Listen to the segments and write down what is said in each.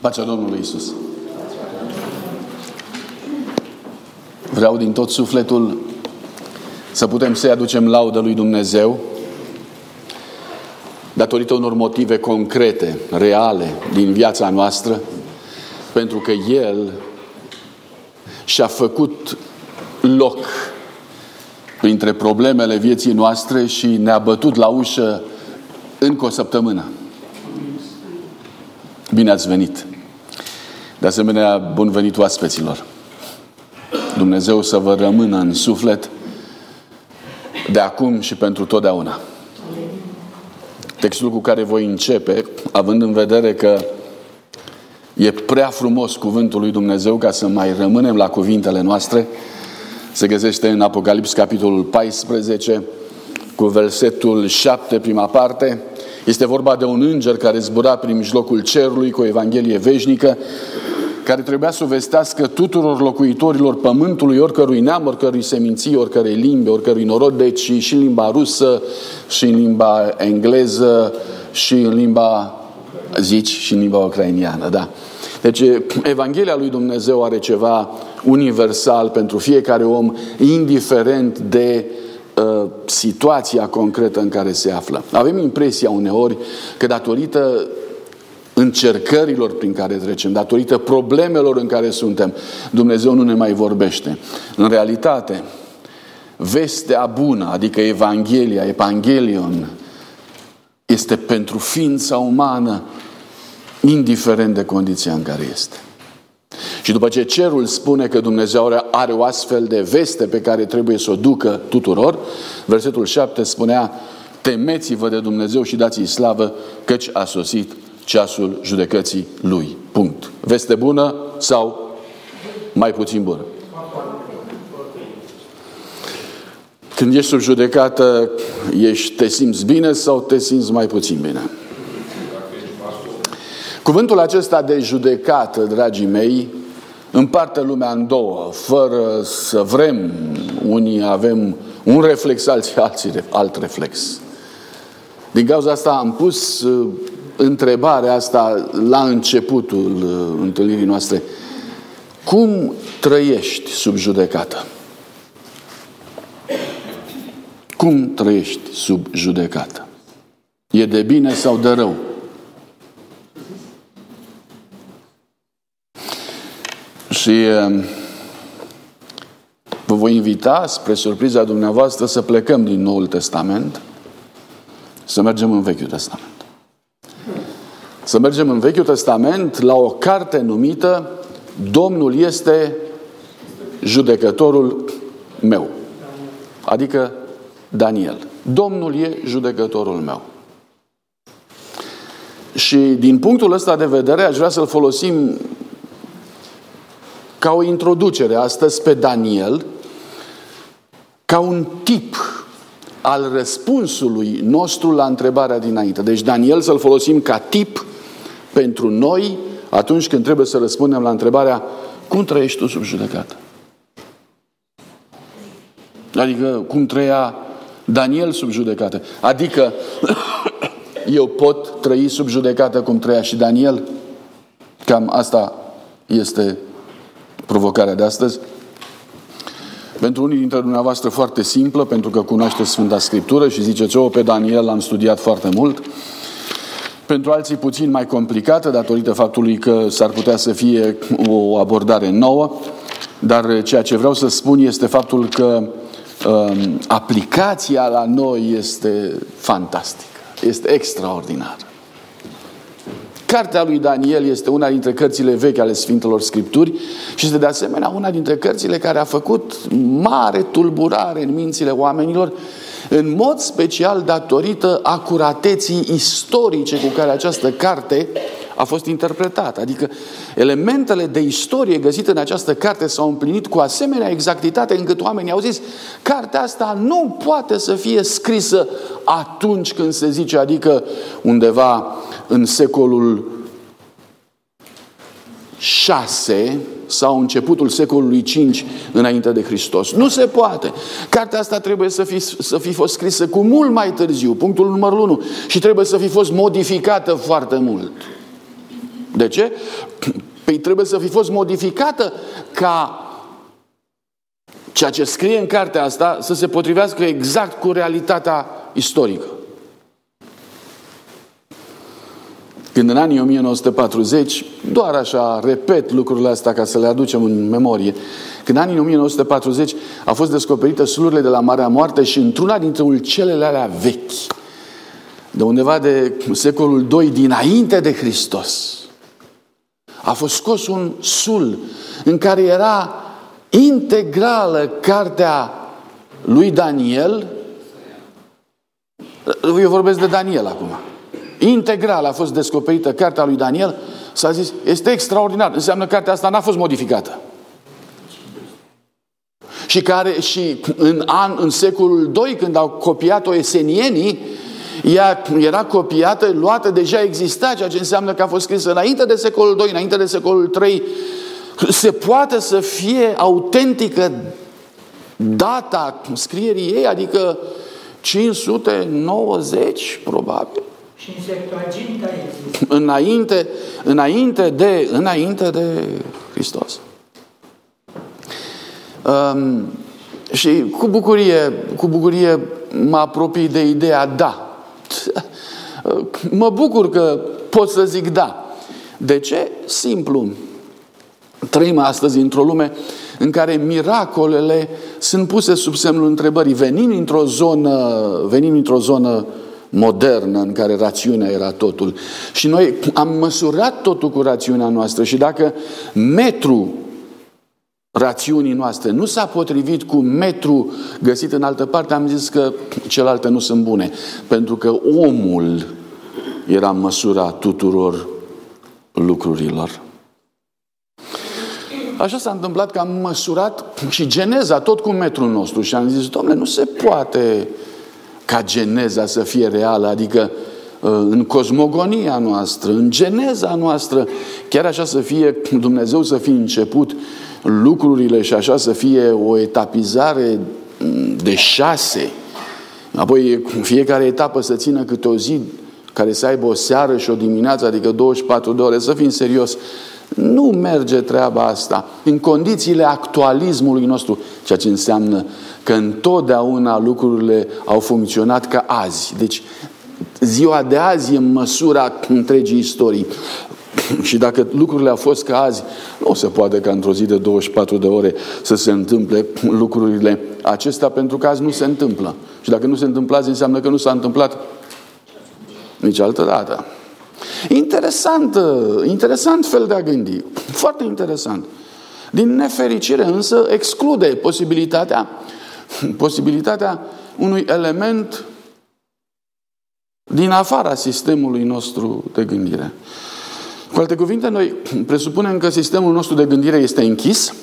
Pacea Domnului Isus. Vreau din tot sufletul să putem să-i aducem laudă lui Dumnezeu datorită unor motive concrete, reale, din viața noastră, pentru că El și-a făcut loc printre problemele vieții noastre și ne-a bătut la ușă încă o săptămână. Bine ați venit! De asemenea, bun venit oaspeților! Dumnezeu să vă rămână în suflet de acum și pentru totdeauna. Textul cu care voi începe, având în vedere că e prea frumos cuvântul lui Dumnezeu ca să mai rămânem la cuvintele noastre, se găsește în Apocalips, capitolul 14, cu versetul 7, prima parte. Este vorba de un înger care zbura prin mijlocul cerului cu o evanghelie veșnică, care trebuia să o vestească tuturor locuitorilor pământului, oricărui neam, oricărui seminții, oricărei limbi, oricărui norod, deci și în limba rusă, și în limba engleză, și în limba, zici, și în limba ucrainiană, da. Deci, Evanghelia lui Dumnezeu are ceva universal pentru fiecare om, indiferent de uh, situația concretă în care se află. Avem impresia uneori că datorită încercărilor prin care trecem, datorită problemelor în care suntem, Dumnezeu nu ne mai vorbește. În realitate, vestea bună, adică Evanghelia, Evangelion, este pentru ființa umană, indiferent de condiția în care este. Și după ce cerul spune că Dumnezeu are o astfel de veste pe care trebuie să o ducă tuturor, versetul 7 spunea, temeți-vă de Dumnezeu și dați-i slavă, căci a sosit ceasul judecății lui. Punct. Veste bună sau mai puțin bună? Când ești sub judecată, ești, te simți bine sau te simți mai puțin bine? Cuvântul acesta de judecată, dragii mei, împarte lumea în două, fără să vrem. Unii avem un reflex, alții, alții alt reflex. Din cauza asta am pus uh, întrebarea asta la începutul uh, întâlnirii noastre. Cum trăiești sub judecată? Cum trăiești sub judecată? E de bine sau de rău? Și um, vă voi invita, spre surpriza dumneavoastră, să plecăm din Noul Testament, să mergem în Vechiul Testament. Să mergem în Vechiul Testament la o carte numită Domnul este judecătorul meu. Adică Daniel. Domnul e judecătorul meu. Și din punctul ăsta de vedere aș vrea să-l folosim ca o introducere astăzi pe Daniel, ca un tip al răspunsului nostru la întrebarea dinainte. Deci Daniel să-l folosim ca tip pentru noi atunci când trebuie să răspundem la întrebarea cum trăiești tu sub judecată? Adică cum trăia Daniel sub judecată? Adică eu pot trăi sub judecată cum trăia și Daniel? Cam asta este provocarea de astăzi. Pentru unii dintre dumneavoastră foarte simplă, pentru că cunoașteți Sfânta Scriptură și ziceți, o, pe Daniel l-am studiat foarte mult. Pentru alții puțin mai complicată, datorită faptului că s-ar putea să fie o abordare nouă, dar ceea ce vreau să spun este faptul că um, aplicația la noi este fantastică, este extraordinară. Cartea lui Daniel este una dintre cărțile vechi ale Sfintelor Scripturi și este de asemenea una dintre cărțile care a făcut mare tulburare în mințile oamenilor în mod special datorită acurateții istorice cu care această carte a fost interpretată. Adică elementele de istorie găsite în această carte s-au împlinit cu asemenea exactitate încât oamenii au zis cartea asta nu poate să fie scrisă atunci când se zice, adică undeva în secolul 6 sau începutul secolului 5 înainte de Hristos. Nu se poate. Cartea asta trebuie să fi, să fi fost scrisă cu mult mai târziu, punctul numărul 1, și trebuie să fi fost modificată foarte mult. De ce? Păi trebuie să fi fost modificată ca ceea ce scrie în cartea asta să se potrivească exact cu realitatea istorică. Când în anii 1940, doar așa repet lucrurile astea ca să le aducem în memorie, când în anii 1940 a fost descoperită sulurile de la Marea Moarte și într-una dintre ulcelele alea vechi, de undeva de secolul II dinainte de Hristos, a fost scos un sul în care era integrală cartea lui Daniel. Eu vorbesc de Daniel acum. Integral a fost descoperită cartea lui Daniel. S-a zis, este extraordinar. Înseamnă că cartea asta n-a fost modificată. Și care și în, an, în secolul II, când au copiat-o esenienii, ea era copiată, luată, deja exista, ceea ce înseamnă că a fost scrisă înainte de secolul II, înainte de secolul III. Se poate să fie autentică data scrierii ei, adică 590, probabil. Și în Septuaginta există. Înainte, înainte, de, înainte de Hristos. Um, și cu bucurie, cu bucurie mă apropii de ideea da. Mă bucur că pot să zic da. De ce? Simplu. Trăim astăzi într-o lume în care miracolele sunt puse sub semnul întrebării. Venim într-o zonă, venim într-o zonă modernă în care rațiunea era totul. Și noi am măsurat totul cu rațiunea noastră și dacă metru rațiunii noastre nu s-a potrivit cu metru găsit în altă parte, am zis că celelalte nu sunt bune. Pentru că omul era măsura tuturor lucrurilor. Așa s-a întâmplat că am măsurat și geneza tot cu metrul nostru și am zis, domnule, nu se poate ca geneza să fie reală, adică uh, în cosmogonia noastră, în geneza noastră, chiar așa să fie Dumnezeu să fie început lucrurile și așa să fie o etapizare de șase, apoi fiecare etapă să țină câte o zi care să aibă o seară și o dimineață, adică 24 de ore, să fim serios. Nu merge treaba asta în condițiile actualismului nostru, ceea ce înseamnă că întotdeauna lucrurile au funcționat ca azi. Deci ziua de azi e măsura întregii istorii. Și dacă lucrurile au fost ca azi, nu se poate ca într-o zi de 24 de ore să se întâmple lucrurile acestea, pentru că azi nu se întâmplă. Și dacă nu se întâmplă azi, înseamnă că nu s-a întâmplat nici altă dată. Interesant, interesant fel de a gândi. Foarte interesant. Din nefericire însă exclude posibilitatea, posibilitatea unui element din afara sistemului nostru de gândire. Cu alte cuvinte, noi presupunem că sistemul nostru de gândire este închis,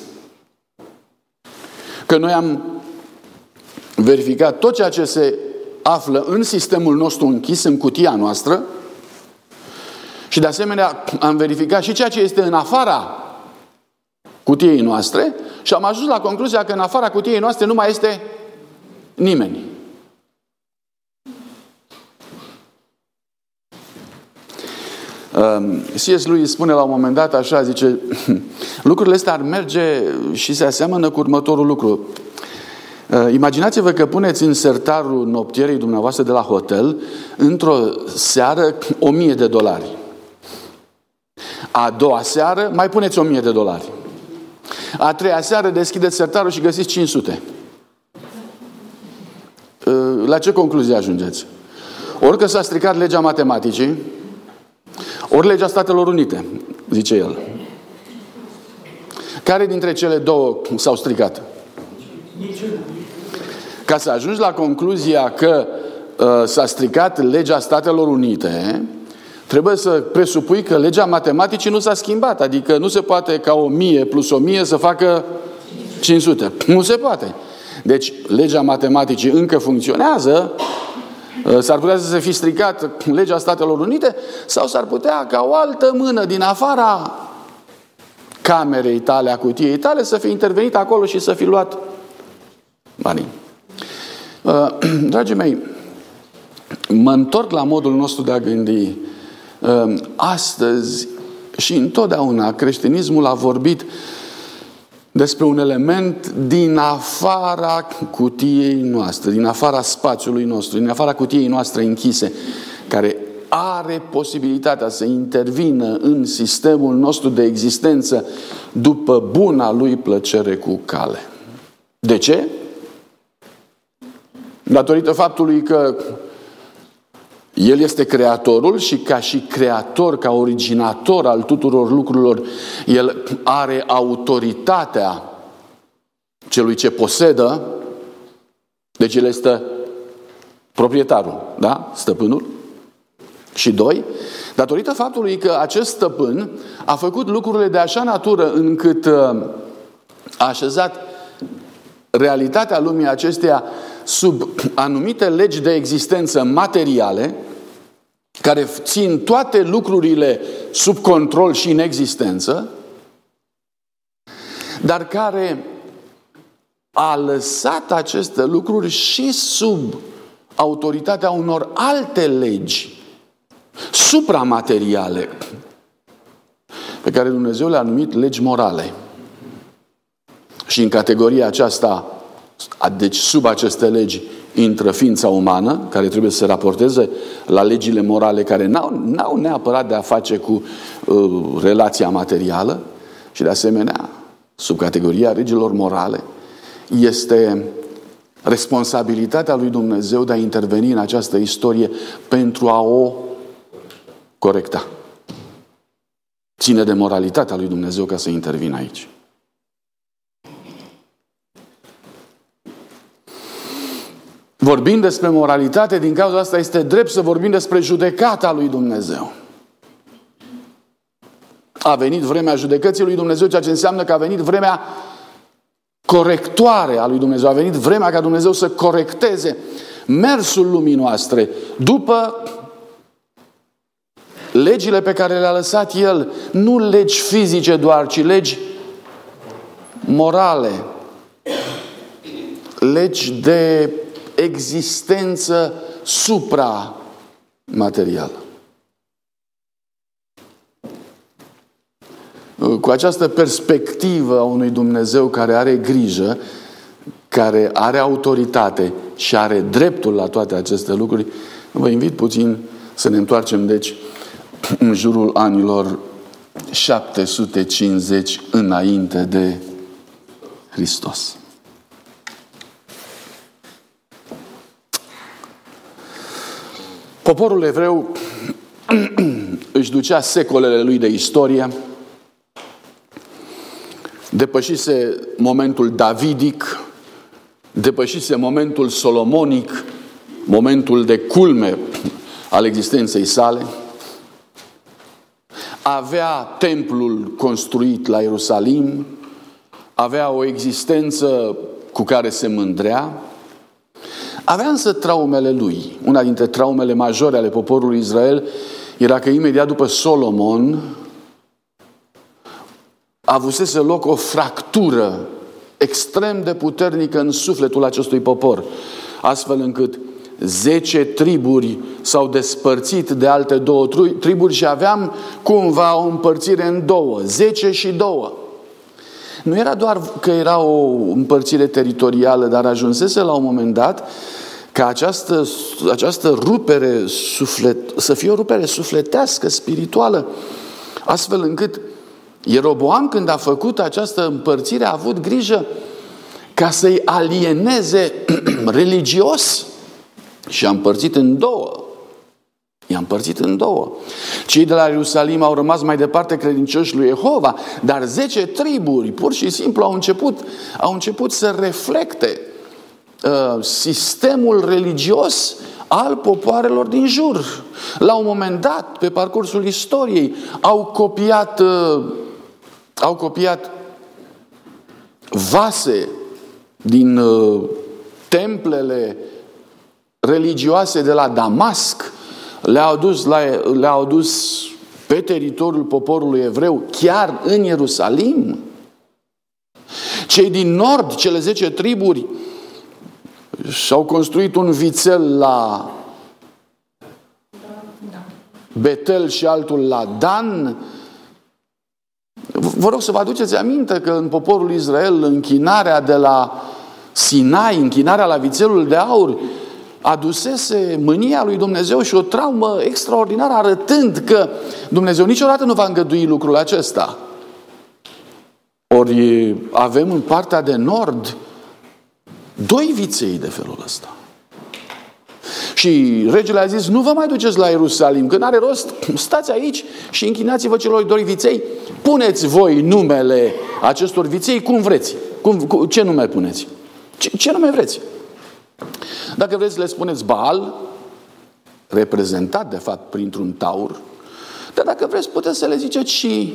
că noi am verificat tot ceea ce se află în sistemul nostru închis, în cutia noastră, și de asemenea am verificat și ceea ce este în afara cutiei noastre și am ajuns la concluzia că în afara cutiei noastre nu mai este nimeni. Um, C.S. lui spune la un moment dat așa, zice, lucrurile astea ar merge și se aseamănă cu următorul lucru. Uh, imaginați-vă că puneți în sertarul noptierii dumneavoastră de la hotel într-o seară o mie de dolari. A doua seară mai puneți o mie de dolari. A treia seară deschideți sertarul și găsiți 500. Uh, la ce concluzie ajungeți? Ori că s-a stricat legea matematicii, ori legea Statelor Unite, zice el. Care dintre cele două s-au stricat? Ca să ajungi la concluzia că uh, s-a stricat legea Statelor Unite, trebuie să presupui că legea matematicii nu s-a schimbat. Adică nu se poate ca o mie plus o mie să facă 500. Nu se poate. Deci legea matematicii încă funcționează, Uh, s-ar putea să se fi stricat legea Statelor Unite sau s-ar putea ca o altă mână din afara camerei tale, a cutiei tale, să fi intervenit acolo și să fi luat banii. Uh, dragii mei, mă întorc la modul nostru de a gândi. Uh, astăzi Și întotdeauna creștinismul a vorbit despre un element din afara cutiei noastre, din afara spațiului nostru, din afara cutiei noastre închise, care are posibilitatea să intervină în sistemul nostru de existență după buna lui plăcere cu cale. De ce? Datorită faptului că el este creatorul și ca și creator, ca originator al tuturor lucrurilor, el are autoritatea celui ce posedă, deci el este proprietarul, da? Stăpânul. Și doi, datorită faptului că acest stăpân a făcut lucrurile de așa natură încât uh, a așezat realitatea lumii acesteia sub anumite legi de existență materiale, care țin toate lucrurile sub control și în existență, dar care a lăsat aceste lucruri și sub autoritatea unor alte legi supramateriale pe care Dumnezeu le-a numit legi morale. Și în categoria aceasta, deci sub aceste legi, intră ființa umană, care trebuie să se raporteze la legile morale care n-au, n-au neapărat de a face cu uh, relația materială și de asemenea, sub categoria legilor morale, este responsabilitatea lui Dumnezeu de a interveni în această istorie pentru a o corecta. Ține de moralitatea lui Dumnezeu ca să intervină aici. Vorbim despre moralitate, din cauza asta este drept să vorbim despre judecata lui Dumnezeu. A venit vremea judecății lui Dumnezeu, ceea ce înseamnă că a venit vremea corectoare a lui Dumnezeu. A venit vremea ca Dumnezeu să corecteze mersul lumii noastre după legile pe care le-a lăsat El. Nu legi fizice doar, ci legi morale. Legi de existență supramaterială. Cu această perspectivă a unui Dumnezeu care are grijă, care are autoritate și are dreptul la toate aceste lucruri, vă invit puțin să ne întoarcem, deci, în jurul anilor 750 înainte de Hristos. Poporul evreu își ducea secolele lui de istorie, depășise momentul davidic, depășise momentul solomonic, momentul de culme al existenței sale, avea templul construit la Ierusalim, avea o existență cu care se mândrea, avea însă traumele lui. Una dintre traumele majore ale poporului Israel era că imediat după Solomon avusese loc o fractură extrem de puternică în sufletul acestui popor, astfel încât zece triburi s-au despărțit de alte două triburi și aveam cumva o împărțire în două, zece și două. Nu era doar că era o împărțire teritorială, dar ajunsese la un moment dat ca această, această rupere suflet, să fie o rupere sufletească, spirituală, astfel încât Ieroboam, când a făcut această împărțire, a avut grijă ca să-i alieneze religios și a împărțit în două. I-a împărțit în două. Cei de la Ierusalim au rămas mai departe credincioși lui Jehova, dar zece triburi pur și simplu au început, au început să reflecte uh, sistemul religios al popoarelor din jur. La un moment dat, pe parcursul istoriei, au copiat, uh, au copiat vase din uh, templele religioase de la Damasc, le-au dus, la, le-au dus pe teritoriul poporului evreu, chiar în Ierusalim. Cei din nord, cele zece triburi, și-au construit un vițel la Betel și altul la Dan, Vă rog să vă aduceți aminte că în poporul Israel închinarea de la Sinai, închinarea la vițelul de aur, adusese mânia lui Dumnezeu și o traumă extraordinară arătând că Dumnezeu niciodată nu va îngădui lucrul acesta. Ori avem în partea de nord doi viței de felul ăsta. Și regele a zis, nu vă mai duceți la Ierusalim, că n-are rost, stați aici și închinați-vă celor doi viței, puneți voi numele acestor viței cum vreți. Cum, cu, ce nume puneți? Ce, ce nume vreți? Dacă vreți, le spuneți Baal, reprezentat, de fapt, printr-un taur, dar dacă vreți, puteți să le ziceți și...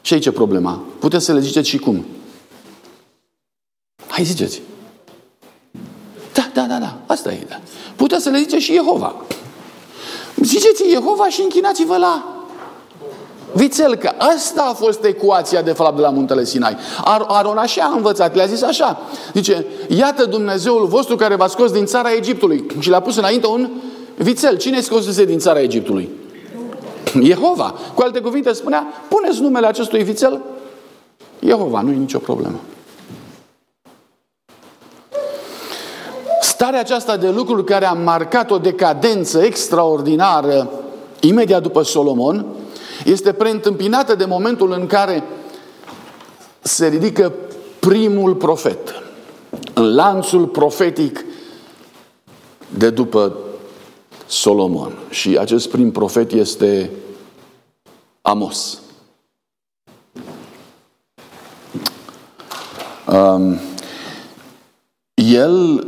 Și aici e problema. Puteți să le ziceți și cum? Hai ziceți. Da, da, da, da. Asta e. Da. Puteți să le ziceți și Jehova. Ziceți Jehova și închinați-vă la vițel, că asta a fost ecuația de fapt de la muntele Sinai. Ar, Aron așa a învățat, le-a zis așa. Zice, iată Dumnezeul vostru care v-a scos din țara Egiptului și l-a pus înainte un vițel. Cine scosese din țara Egiptului? Jehova. Cu alte cuvinte spunea, puneți numele acestui vițel Jehova, nu e nicio problemă. Starea aceasta de lucruri care a marcat o decadență extraordinară imediat după Solomon este preîntâmpinată de momentul în care se ridică primul profet în lanțul profetic de după Solomon. Și acest prim profet este Amos. Um, el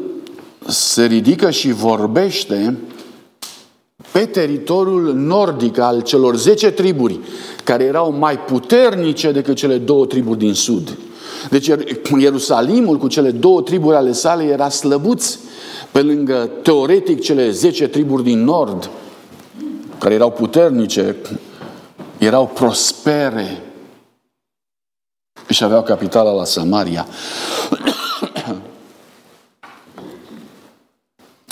se ridică și vorbește pe teritoriul nordic al celor 10 triburi, care erau mai puternice decât cele două triburi din sud. Deci Ierusalimul cu cele două triburi ale sale era slăbuț pe lângă teoretic cele 10 triburi din nord, care erau puternice, erau prospere și aveau capitala la Samaria.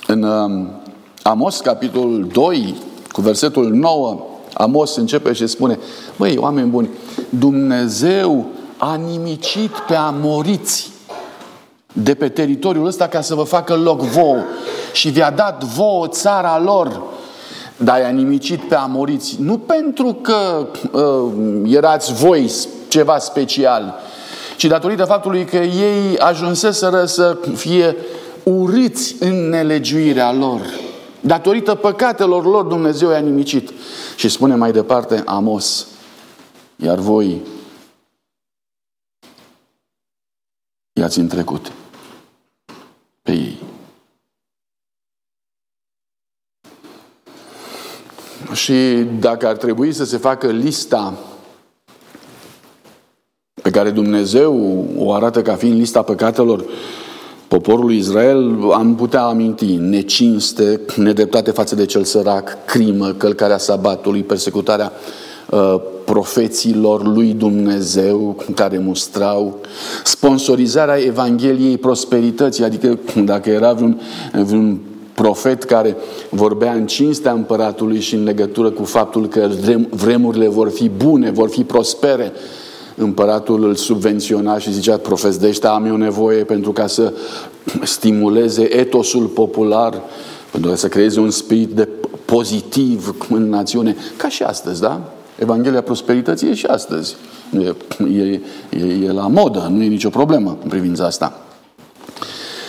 În um, Amos, capitolul 2, cu versetul 9, Amos începe și spune, măi, oameni buni, Dumnezeu a nimicit pe amoriți de pe teritoriul ăsta ca să vă facă loc vouă și vi-a dat vouă țara lor dar i-a nimicit pe amoriți nu pentru că uh, erați voi ceva special, ci datorită faptului că ei ajunseseră să fie urâți în nelegiuirea lor. Datorită păcatelor lor Dumnezeu i-a nimicit. Și spune mai departe Amos, iar voi i-ați întrecut pe ei. Și dacă ar trebui să se facă lista pe care Dumnezeu o arată ca fiind lista păcatelor poporului Israel, am putea aminti necinste, nedreptate față de cel sărac, crimă, călcarea sabatului, persecutarea uh, profeților lui Dumnezeu care mustrau, sponsorizarea Evangheliei prosperității, adică dacă era vreun, vreun profet care vorbea în cinstea împăratului și în legătură cu faptul că vremurile vor fi bune, vor fi prospere, împăratul îl subvenționa și zicea, profesdește, am eu nevoie pentru ca să stimuleze etosul popular, pentru ca să creeze un spirit de pozitiv în națiune, ca și astăzi, da? Evanghelia prosperității e și astăzi. E, e, e, e la modă, nu e nicio problemă în privința asta.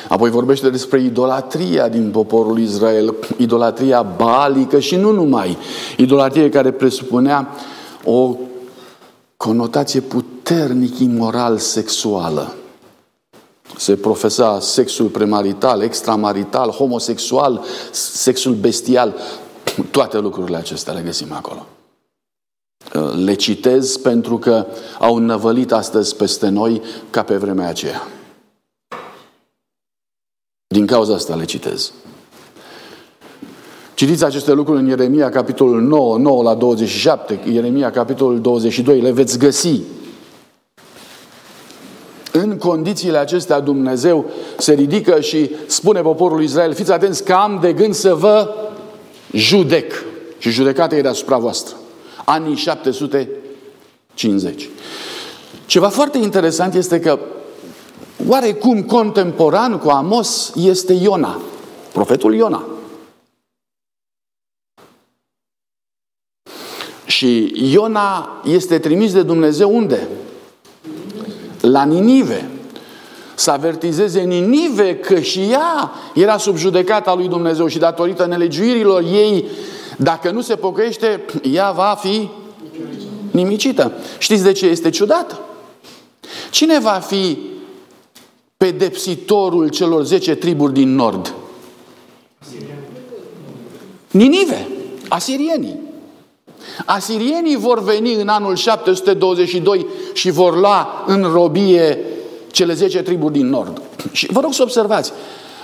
Apoi vorbește despre idolatria din poporul Israel, idolatria balică și nu numai. Idolatrie care presupunea o conotație puternic imoral sexuală. Se profesa sexul premarital, extramarital, homosexual, sexul bestial. Toate lucrurile acestea le găsim acolo. Le citez pentru că au năvălit astăzi peste noi ca pe vremea aceea. Din cauza asta le citez. Citiți aceste lucruri în Ieremia, capitolul 9, 9 la 27, Ieremia, capitolul 22, le veți găsi. În condițiile acestea Dumnezeu se ridică și spune poporului Israel, fiți atenți că am de gând să vă judec. Și judecata e deasupra voastră. Anii 750. Ceva foarte interesant este că oarecum contemporan cu Amos este Iona, profetul Iona. Și Iona este trimis de Dumnezeu unde? La Ninive. Să avertizeze Ninive că și ea era sub judecata lui Dumnezeu și datorită nelegiuirilor ei, dacă nu se pocăiește, ea va fi nimicită. Știți de ce este ciudată? Cine va fi pedepsitorul celor 10 triburi din nord? Ninive, asirienii. Asirienii vor veni în anul 722 și vor lua în robie cele 10 triburi din nord. Și vă rog să observați,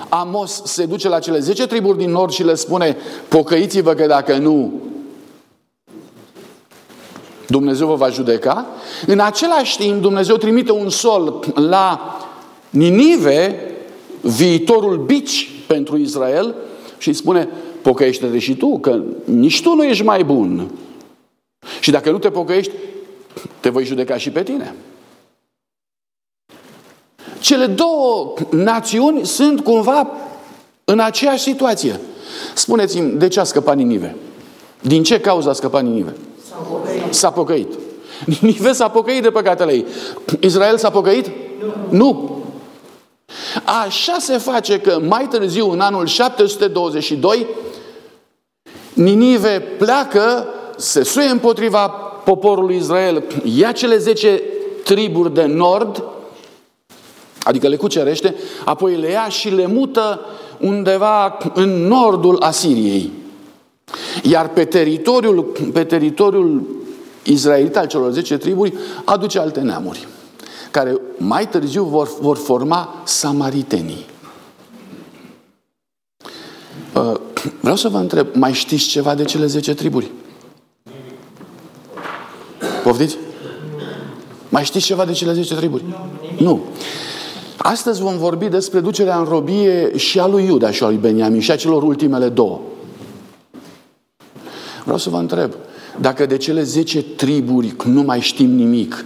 Amos se duce la cele 10 triburi din nord și le spune pocăiți-vă că dacă nu Dumnezeu vă va judeca. În același timp, Dumnezeu trimite un sol la Ninive, viitorul bici pentru Israel și îi spune, pocăiește-te și tu, că nici tu nu ești mai bun. Și dacă nu te pocăiești, te voi judeca și pe tine. Cele două națiuni sunt cumva în aceeași situație. Spuneți-mi, de ce a scăpat Ninive? Din ce cauză a scăpat Ninive? S-a pocăit. S-a pocăit. Ninive s-a pocăit de păcatele ei. Israel s-a pocăit? Nu. nu. Așa se face că mai târziu, în anul 722, Ninive pleacă, se suie împotriva poporului Israel, ia cele 10 triburi de nord, adică le cucerește, apoi le ia și le mută undeva în nordul Asiriei. Iar pe teritoriul, pe teritoriul israelit al celor 10 triburi aduce alte neamuri, care mai târziu vor, vor forma samaritenii. Uh, vreau să vă întreb, mai știți ceva de cele 10 triburi? Poftiți? Mai știți ceva de cele 10 triburi? Nu. Astăzi vom vorbi despre ducerea în robie și a lui Iuda și a lui Beniamin și a celor ultimele două. Vreau să vă întreb, dacă de cele 10 triburi nu mai știm nimic,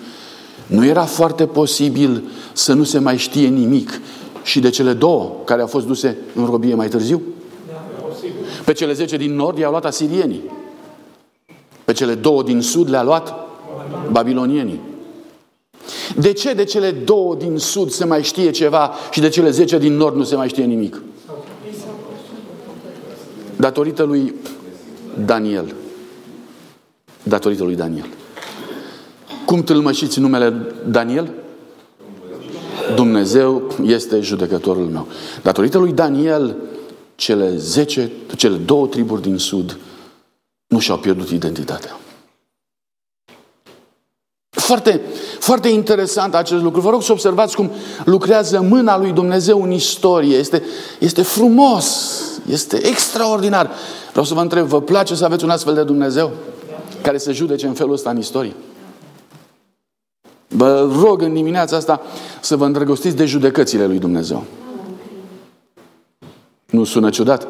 nu era foarte posibil să nu se mai știe nimic și de cele două care au fost duse în robie mai târziu? Pe cele 10 din nord i-au luat asirienii. Pe cele două din sud le-a luat babilonienii. De ce de cele două din sud se mai știe ceva și de cele zece din nord nu se mai știe nimic? Datorită lui Daniel. Datorită lui Daniel. Cum tâlmășiți numele Daniel? Dumnezeu este judecătorul meu. Datorită lui Daniel, cele zece, cele două triburi din sud nu și-au pierdut identitatea. Foarte, foarte interesant acest lucru. Vă rog să observați cum lucrează mâna lui Dumnezeu în istorie. Este, este frumos, este extraordinar. Vreau să vă întreb, vă place să aveți un astfel de Dumnezeu care să judece în felul ăsta în istorie? Vă rog în dimineața asta să vă îndrăgostiți de judecățile lui Dumnezeu. Nu sună ciudat?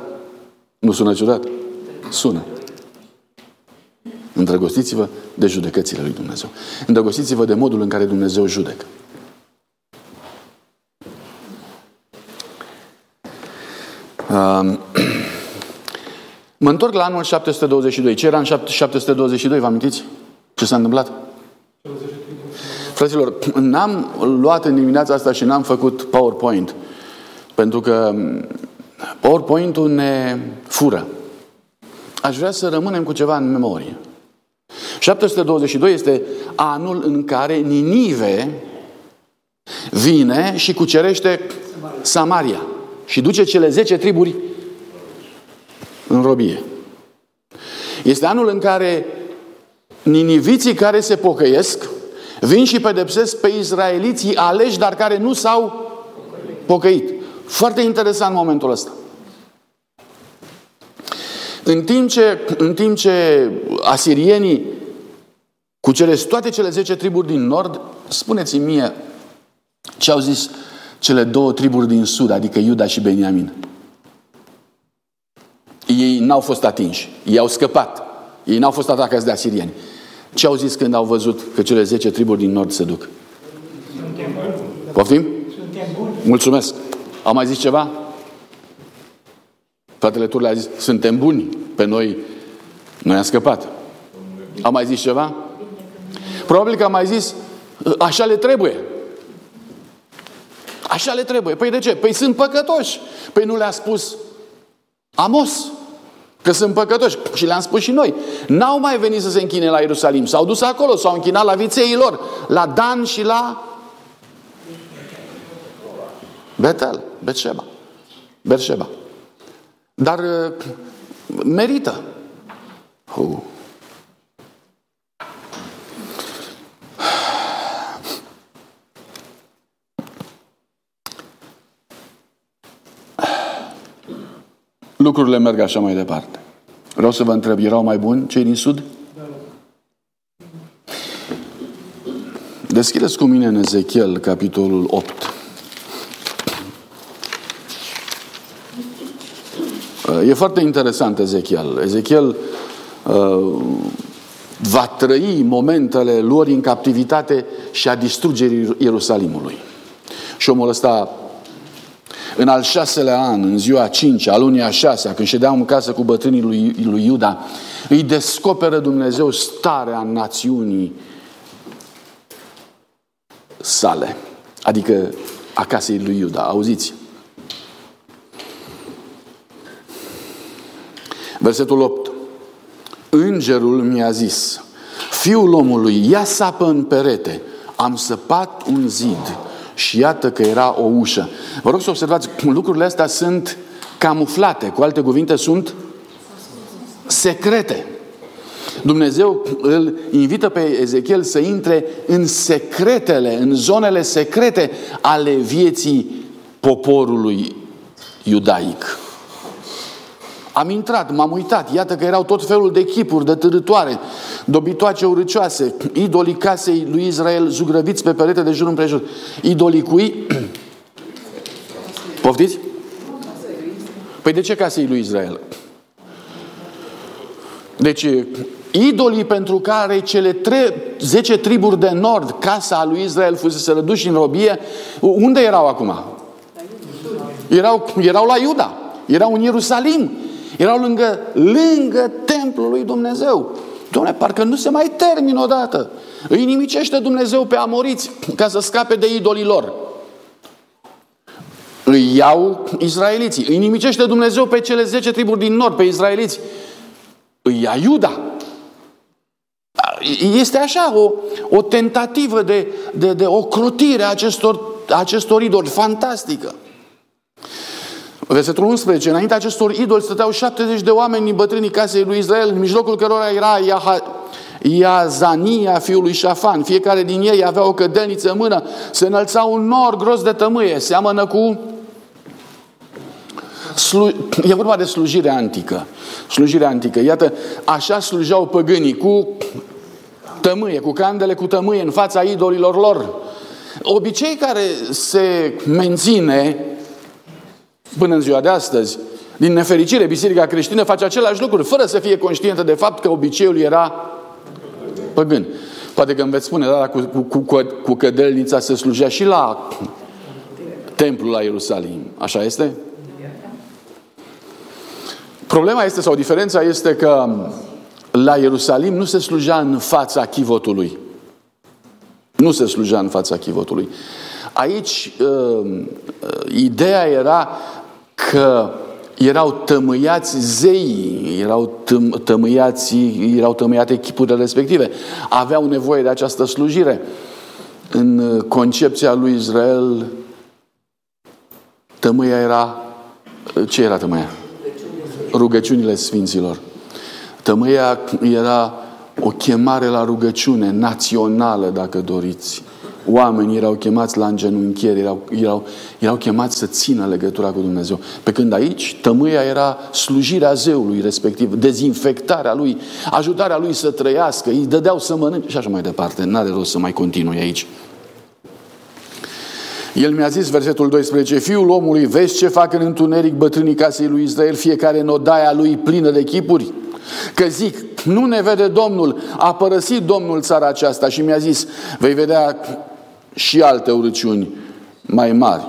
Nu sună ciudat? Sună. Îndrăgostiți-vă de judecățile lui Dumnezeu. Îndrăgostiți-vă de modul în care Dumnezeu judecă. Um, mă întorc la anul 722. Ce era în 722, vă amintiți? Ce s-a întâmplat? Fraților, n-am luat în dimineața asta și n-am făcut PowerPoint. Pentru că PowerPoint-ul ne fură. Aș vrea să rămânem cu ceva în memorie. 722 este anul în care Ninive vine și cucerește Samaria și duce cele 10 triburi în robie. Este anul în care niniviții care se pocăiesc vin și pedepsesc pe izraeliții aleși, dar care nu s-au pocăit. Foarte interesant momentul ăsta. În timp ce, în timp ce asirienii cuceresc toate cele 10 triburi din nord, spuneți-mi mie ce au zis cele două triburi din sud, adică Iuda și Beniamin. Ei n-au fost atinși, ei au scăpat, ei n-au fost atacați de asirieni. Ce au zis când au văzut că cele 10 triburi din nord se duc? Poftim? Suntem buni. Mulțumesc. Am mai zis ceva? Fratele Turle a zis, suntem buni. Pe noi, noi am scăpat. Am mai zis ceva? Probabil că am mai zis, așa le trebuie. Așa le trebuie. Păi de ce? Păi sunt păcătoși. Păi nu le-a spus Amos că sunt păcătoși. Și le-am spus și noi. N-au mai venit să se închine la Ierusalim. S-au dus acolo, s-au închinat la viței lor. La Dan și la Betel, Betșeba. Berșeba. Dar uh, merită. Uh. Lucrurile merg așa mai departe. Vreau să vă întreb, erau mai buni cei din Sud? Deschideți cu mine în Ezechiel, capitolul 8. E foarte interesant Ezechiel. Ezechiel uh, va trăi momentele lor în captivitate și a distrugerii Ierusalimului. Și omul ăsta în al șaselea an, în ziua a cincea, a lunii a șasea, când ședeam în casă cu bătrânii lui, lui Iuda, îi descoperă Dumnezeu starea națiunii sale, adică a casei lui Iuda. Auziți? Versetul 8. Îngerul mi-a zis, fiul omului, ia sapă în perete, am săpat un zid și iată că era o ușă. Vă rog să observați, lucrurile astea sunt camuflate, cu alte cuvinte sunt secrete. Dumnezeu îl invită pe Ezechiel să intre în secretele, în zonele secrete ale vieții poporului iudaic. Am intrat, m-am uitat, iată că erau tot felul de chipuri, de târătoare, dobitoace urâcioase, idolii casei lui Israel zugrăviți pe perete de jur împrejur. Idolii cui? Poftiți? Păi de ce casei lui Israel? Deci, idolii pentru care cele tre- 10 triburi de nord, casa lui Israel, fusese răduși în robie, unde erau acum? Erau, erau la Iuda, erau în Ierusalim. Erau lângă, lângă templul lui Dumnezeu. Dom'le, parcă nu se mai termină odată. Îi nimicește Dumnezeu pe amoriți ca să scape de idolii lor. Îi iau izraeliții. Îi nimicește Dumnezeu pe cele 10 triburi din nord, pe izraeliți. Îi ia Iuda. Este așa o, o tentativă de, de, de ocrotire a acestor, acestor idoli fantastică. Versetul 11. Înainte acestor idoli stăteau 70 de oameni din bătrânii casei lui Israel, în mijlocul cărora era Iazania fiului Șafan. Fiecare din ei avea o cădelniță în mână, se înălța un nor gros de tămâie, seamănă cu Slu... E vorba de slujire antică. Slujire antică. Iată, așa slujau păgânii cu tămâie, cu candele cu tămâie în fața idolilor lor. Obicei care se menține până în ziua de astăzi. Din nefericire, Biserica creștină face același lucru, fără să fie conștientă de fapt că obiceiul era păgân. Poate că îmi veți spune, da, cu, cu, cu, cu cădelnița se slujea și la templul la Ierusalim. Așa este? Problema este, sau diferența este că la Ierusalim nu se slujea în fața chivotului. Nu se slujea în fața chivotului. Aici uh, uh ideea era că erau tămâiați zei, erau tămâiați, erau tămâiate echipurile respective. Aveau nevoie de această slujire. În concepția lui Israel, tămâia era... Ce era tămâia? Rugăciunile Sfinților. Tămâia era o chemare la rugăciune națională, dacă doriți. Oamenii erau chemați la îngenunchiere, erau, erau, erau chemați să țină legătura cu Dumnezeu. Pe când aici, tămâia era slujirea zeului respectiv, dezinfectarea lui, ajutarea lui să trăiască, îi dădeau să mănânce și așa mai departe. N-are rost să mai continui aici. El mi-a zis, versetul 12, Fiul omului, vezi ce fac în întuneric bătrânii casei lui Israel, fiecare în odaia lui plină de chipuri? Că zic, nu ne vede Domnul, a părăsit Domnul țara aceasta și mi-a zis, vei vedea și alte urăciuni mai mari.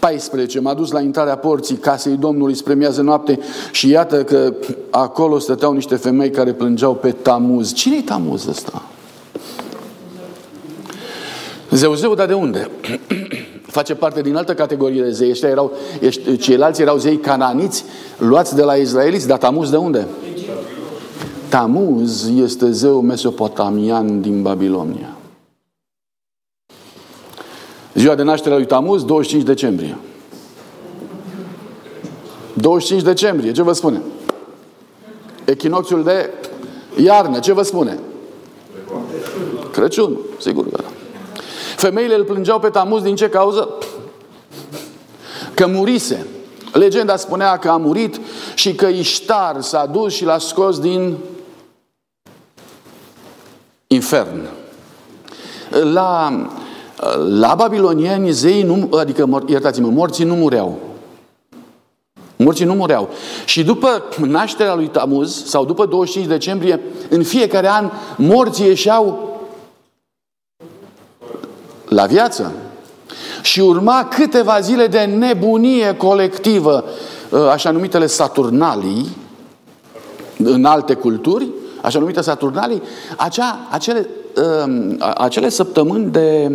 14. M-a dus la intrarea porții casei Domnului spre miază noapte și iată că acolo stăteau niște femei care plângeau pe Tamuz. Cine-i Tamuz ăsta? Zeuzeu, dar de unde? Face parte din altă categorie de zei. Ăștia erau, ceilalți erau zei cananiți, luați de la izraeliți, dar Tamuz de unde? Tamuz este zeu mesopotamian din Babilonia. Ziua de naștere a lui Tamuz, 25 decembrie. 25 decembrie, ce vă spune? Echinocțiul de iarnă, ce vă spune? Crăciun, sigur că da. Femeile îl plângeau pe Tamuz din ce cauză? Că murise. Legenda spunea că a murit și că Iștar s-a dus și l-a scos din infern. La, la babilonieni, zei nu, adică, iertați-mă, morții nu mureau. Morții nu mureau. Și după nașterea lui Tamuz, sau după 25 decembrie, în fiecare an, morții ieșeau la viață. Și urma câteva zile de nebunie colectivă, așa numitele Saturnalii, în alte culturi, așa numite Saturnalii, acea, acele, uh, acele săptămâni de,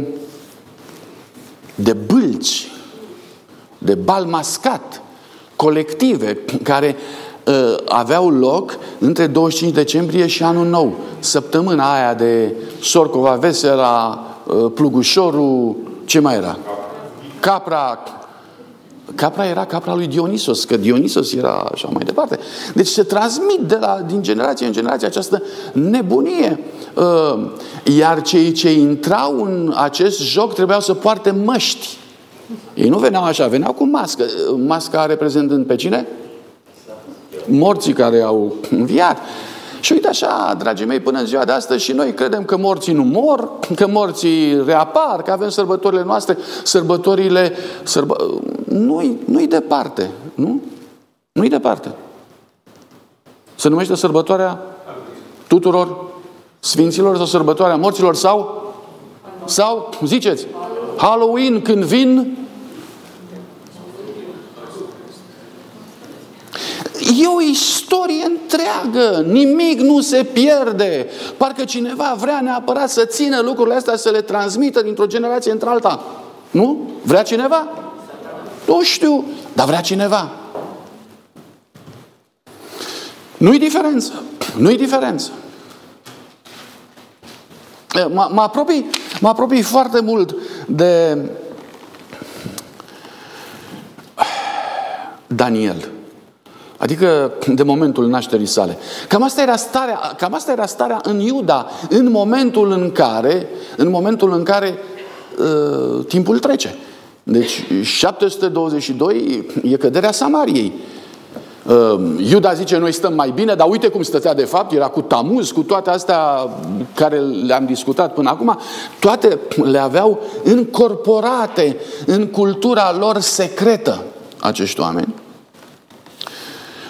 de bâlci, de bal mascat, colective, care uh, aveau loc între 25 decembrie și anul nou. Săptămâna aia de Sorcova Vesera, uh, Plugușorul, ce mai era? Capra, Capra era capra lui Dionisos, că Dionisos era așa mai departe. Deci se transmit de la, din generație în generație această nebunie. Uh, iar cei ce intrau în acest joc trebuiau să poarte măști. Ei nu veneau așa, veneau cu mască. Masca reprezentând pe cine? Morții care au înviat. Și uite așa, dragii mei, până în ziua de astăzi și noi credem că morții nu mor, că morții reapar, că avem sărbătorile noastre, sărbătorile... Sărbă... Nu-i, nu-i departe, nu? Nu-i departe. Se numește sărbătoarea tuturor sfinților sau sărbătoarea morților sau sau, ziceți, Halloween când vin E o istorie întreagă, nimic nu se pierde. Parcă cineva vrea neapărat să țină lucrurile astea, să le transmită dintr-o generație într-alta. Nu? Vrea cineva? Nu știu, dar vrea cineva. Nu-i diferență. Nu-i diferență. Mă, mă, apropii, mă apropii foarte mult de Daniel. Adică de momentul nașterii sale. Cam asta era starea, cam asta era starea în Iuda, în momentul în care, în momentul în care uh, timpul trece. Deci 722 e căderea Samariei. Uh, Iuda zice, noi stăm mai bine, dar uite cum stătea de fapt, era cu tamuz, cu toate astea care le-am discutat până acum, toate le aveau încorporate în cultura lor secretă acești oameni.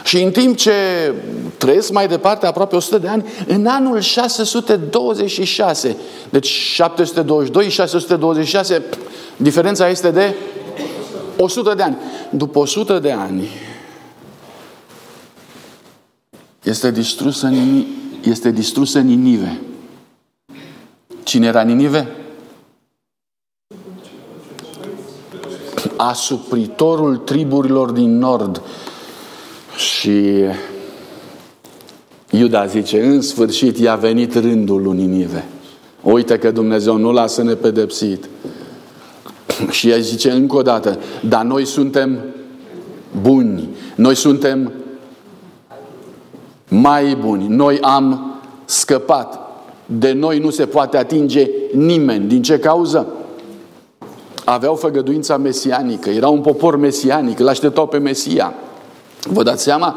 Și în timp ce trăiesc mai departe, aproape 100 de ani, în anul 626, deci 722, 626, diferența este de 100 de ani. După 100 de ani, este distrusă, este distrusă Ninive. Cine era Ninive? Asupritorul triburilor din nord și Iuda zice, în sfârșit i-a venit rândul lui Ninive. Uite că Dumnezeu nu lasă nepedepsit. Și ea zice încă o dată, dar noi suntem buni, noi suntem mai buni, noi am scăpat, de noi nu se poate atinge nimeni. Din ce cauză? Aveau făgăduința mesianică, era un popor mesianic, îl așteptau pe Mesia. Vă dați seama?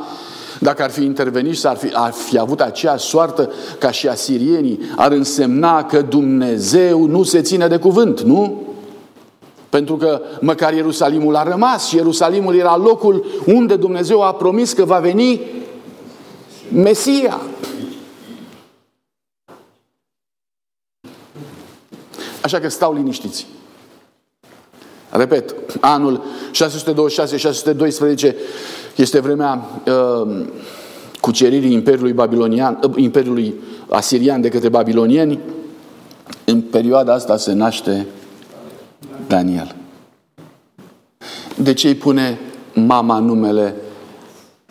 Dacă ar fi intervenit și ar fi, ar fi avut aceeași soartă ca și asirienii, ar însemna că Dumnezeu nu se ține de cuvânt, nu? Pentru că măcar Ierusalimul a rămas și Ierusalimul era locul unde Dumnezeu a promis că va veni Mesia. Așa că stau liniștiți. Repet, anul 626-612 este vremea uh, cuceririi Imperiului, Babilonian, uh, Imperiului Asirian de către babilonieni. În perioada asta se naște Daniel. De ce îi pune mama numele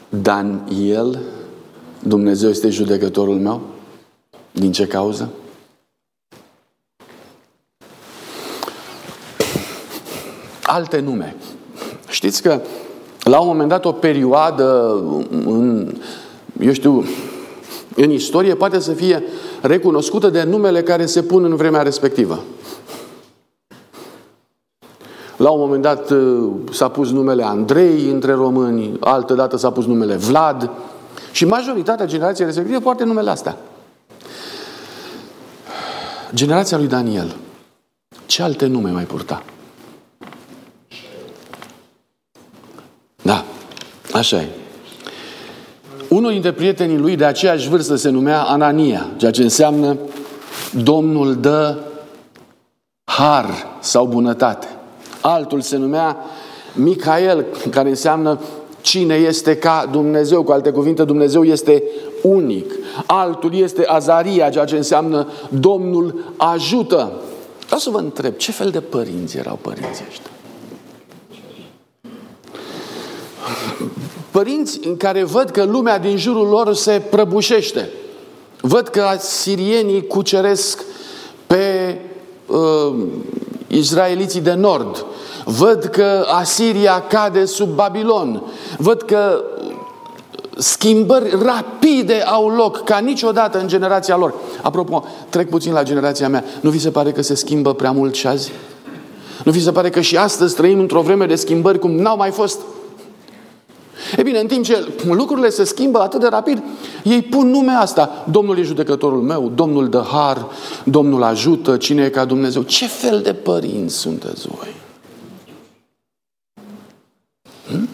Daniel? Dumnezeu este judecătorul meu? Din ce cauză? Alte nume. Știți că la un moment dat o perioadă în, eu știu, în istorie poate să fie recunoscută de numele care se pun în vremea respectivă. La un moment dat uh, s-a pus numele Andrei între români, altă dată s-a pus numele Vlad și majoritatea generației respective poate numele astea. Generația lui Daniel. Ce alte nume mai purta? Da, așa e. Unul dintre prietenii lui de aceeași vârstă se numea Anania, ceea ce înseamnă Domnul dă har sau bunătate. Altul se numea Micael, care înseamnă cine este ca Dumnezeu. Cu alte cuvinte, Dumnezeu este unic. Altul este Azaria, ceea ce înseamnă Domnul ajută. Vreau să vă întreb, ce fel de părinți erau părinții ăștia? Părinți în care văd că lumea din jurul lor se prăbușește. Văd că sirienii cuceresc pe uh, izraeliții de nord. Văd că Asiria cade sub Babilon. Văd că schimbări rapide au loc ca niciodată în generația lor. Apropo, trec puțin la generația mea. Nu vi se pare că se schimbă prea mult și azi? Nu vi se pare că și astăzi trăim într-o vreme de schimbări cum n-au mai fost? E bine, în timp ce lucrurile se schimbă atât de rapid, ei pun nume asta. Domnul e judecătorul meu, Domnul dă har, Domnul ajută, cine e ca Dumnezeu. Ce fel de părinți sunteți voi? Hmm?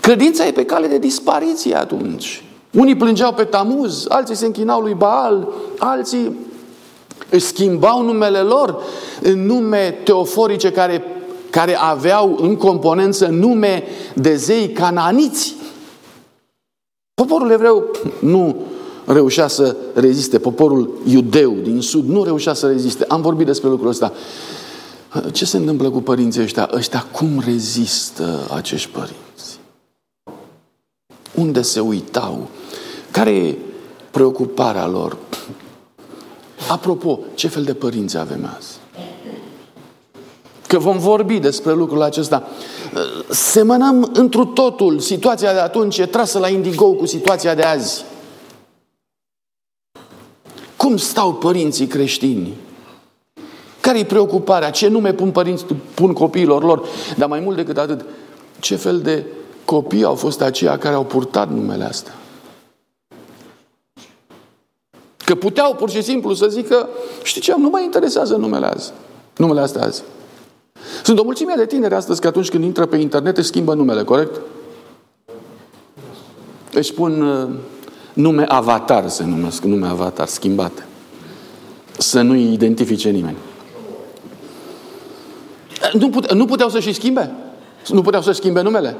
Credința e pe cale de dispariție atunci. Unii plângeau pe Tamuz, alții se închinau lui Baal, alții își schimbau numele lor în nume teoforice care care aveau în componență nume de zei cananiți. Poporul evreu nu reușea să reziste. Poporul iudeu din sud nu reușea să reziste. Am vorbit despre lucrul ăsta. Ce se întâmplă cu părinții ăștia? Ăștia cum rezistă acești părinți? Unde se uitau? Care e preocuparea lor? Apropo, ce fel de părinți avem azi? Că vom vorbi despre lucrul acesta. Semănăm întru totul. Situația de atunci e trasă la indigou cu situația de azi. Cum stau părinții creștini? Care-i preocuparea? Ce nume pun părinți, pun copiilor lor? Dar mai mult decât atât, ce fel de copii au fost aceia care au purtat numele astea? Că puteau pur și simplu să zică, știi ce, nu mă interesează numele azi. Numele astea azi. Sunt o mulțime de tineri astăzi că atunci când intră pe internet își schimbă numele, corect? Își pun uh, nume avatar, se numesc, nume avatar, schimbate. Să nu-i identifice nimeni. Nu, pute, nu puteau să-și schimbe? Nu puteau să-și schimbe numele?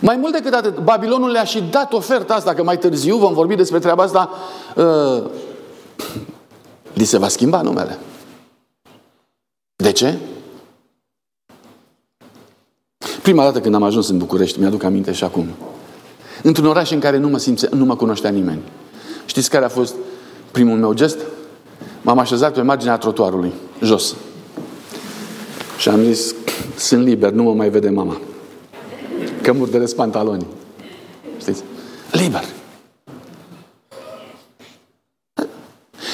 Mai mult decât atât, Babilonul le-a și dat oferta asta, că mai târziu vom vorbi despre treaba asta, uh, li se va schimba numele. De ce? Prima dată când am ajuns în București, mi-aduc aminte și acum. Într-un oraș în care nu mă, simțe, nu mă cunoștea nimeni. Știți care a fost primul meu gest? M-am așezat pe marginea trotuarului, jos. Și am zis, sunt liber, nu mă mai vede mama. Că murdăresc pantaloni. Știți? Liber.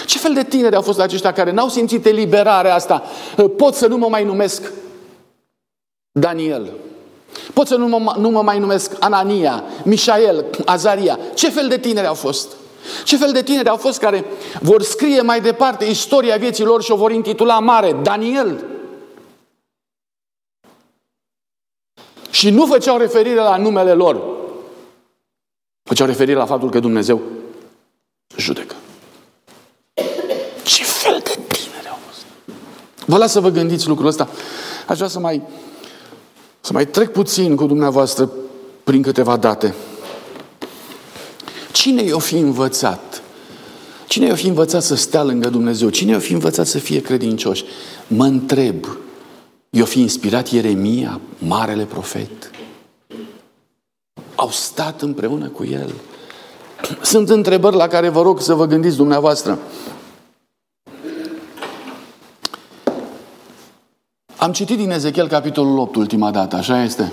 Ce fel de tineri au fost aceștia care n-au simțit eliberarea asta? Pot să nu mă mai numesc Daniel. Pot să nu mă, nu mă mai numesc Anania, Mișael, Azaria. Ce fel de tineri au fost? Ce fel de tineri au fost care vor scrie mai departe istoria vieții lor și o vor intitula mare Daniel? Și nu făceau referire la numele lor. Făceau referire la faptul că Dumnezeu judecă. Ce fel de tineri au Vă las să vă gândiți lucrul ăsta. Aș vrea să mai, să mai trec puțin cu dumneavoastră prin câteva date. Cine i-o fi învățat? Cine i-o fi învățat să stea lângă Dumnezeu? Cine i-o fi învățat să fie credincioși? Mă întreb, i-o fi inspirat Ieremia, marele profet? Au stat împreună cu el? Sunt întrebări la care vă rog să vă gândiți dumneavoastră. Am citit din Ezechiel capitolul 8 ultima dată, așa este?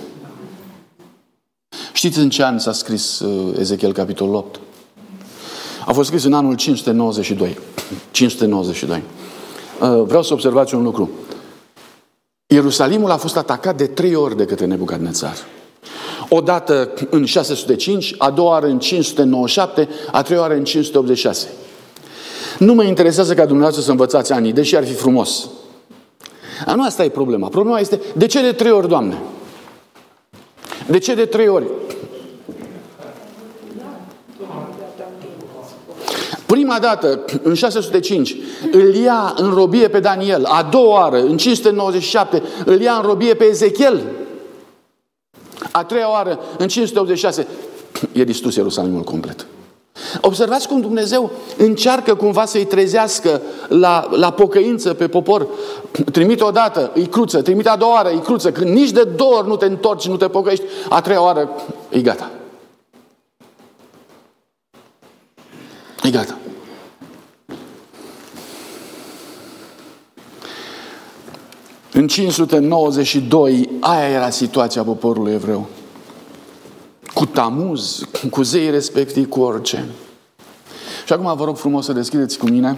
Știți în ce an s-a scris uh, Ezechiel capitolul 8? A fost scris în anul 592. 592. Uh, vreau să observați un lucru. Ierusalimul a fost atacat de trei ori de către Nebucadnețar. O dată în 605, a doua oară în 597, a treia oară în 586. Nu mă interesează ca dumneavoastră să învățați anii, deși ar fi frumos. A, nu asta e problema. Problema este, de ce de trei ori, Doamne? De ce de trei ori? Prima dată, în 605, îl ia în robie pe Daniel. A doua oară, în 597, îl ia în robie pe Ezechiel. A treia oară, în 586, e distrus Ierusalimul complet. Observați cum Dumnezeu încearcă cumva să-i trezească la, la pocăință pe popor. Trimite o dată, îi cruță, trimite a doua oară, îi cruță. Când nici de două ori nu te întorci, nu te pocăiești, a treia oară, e gata. E gata. În 592, aia era situația poporului evreu. Cu tamuz, cu zei respectiv, cu orice. Și acum vă rog frumos să deschideți cu mine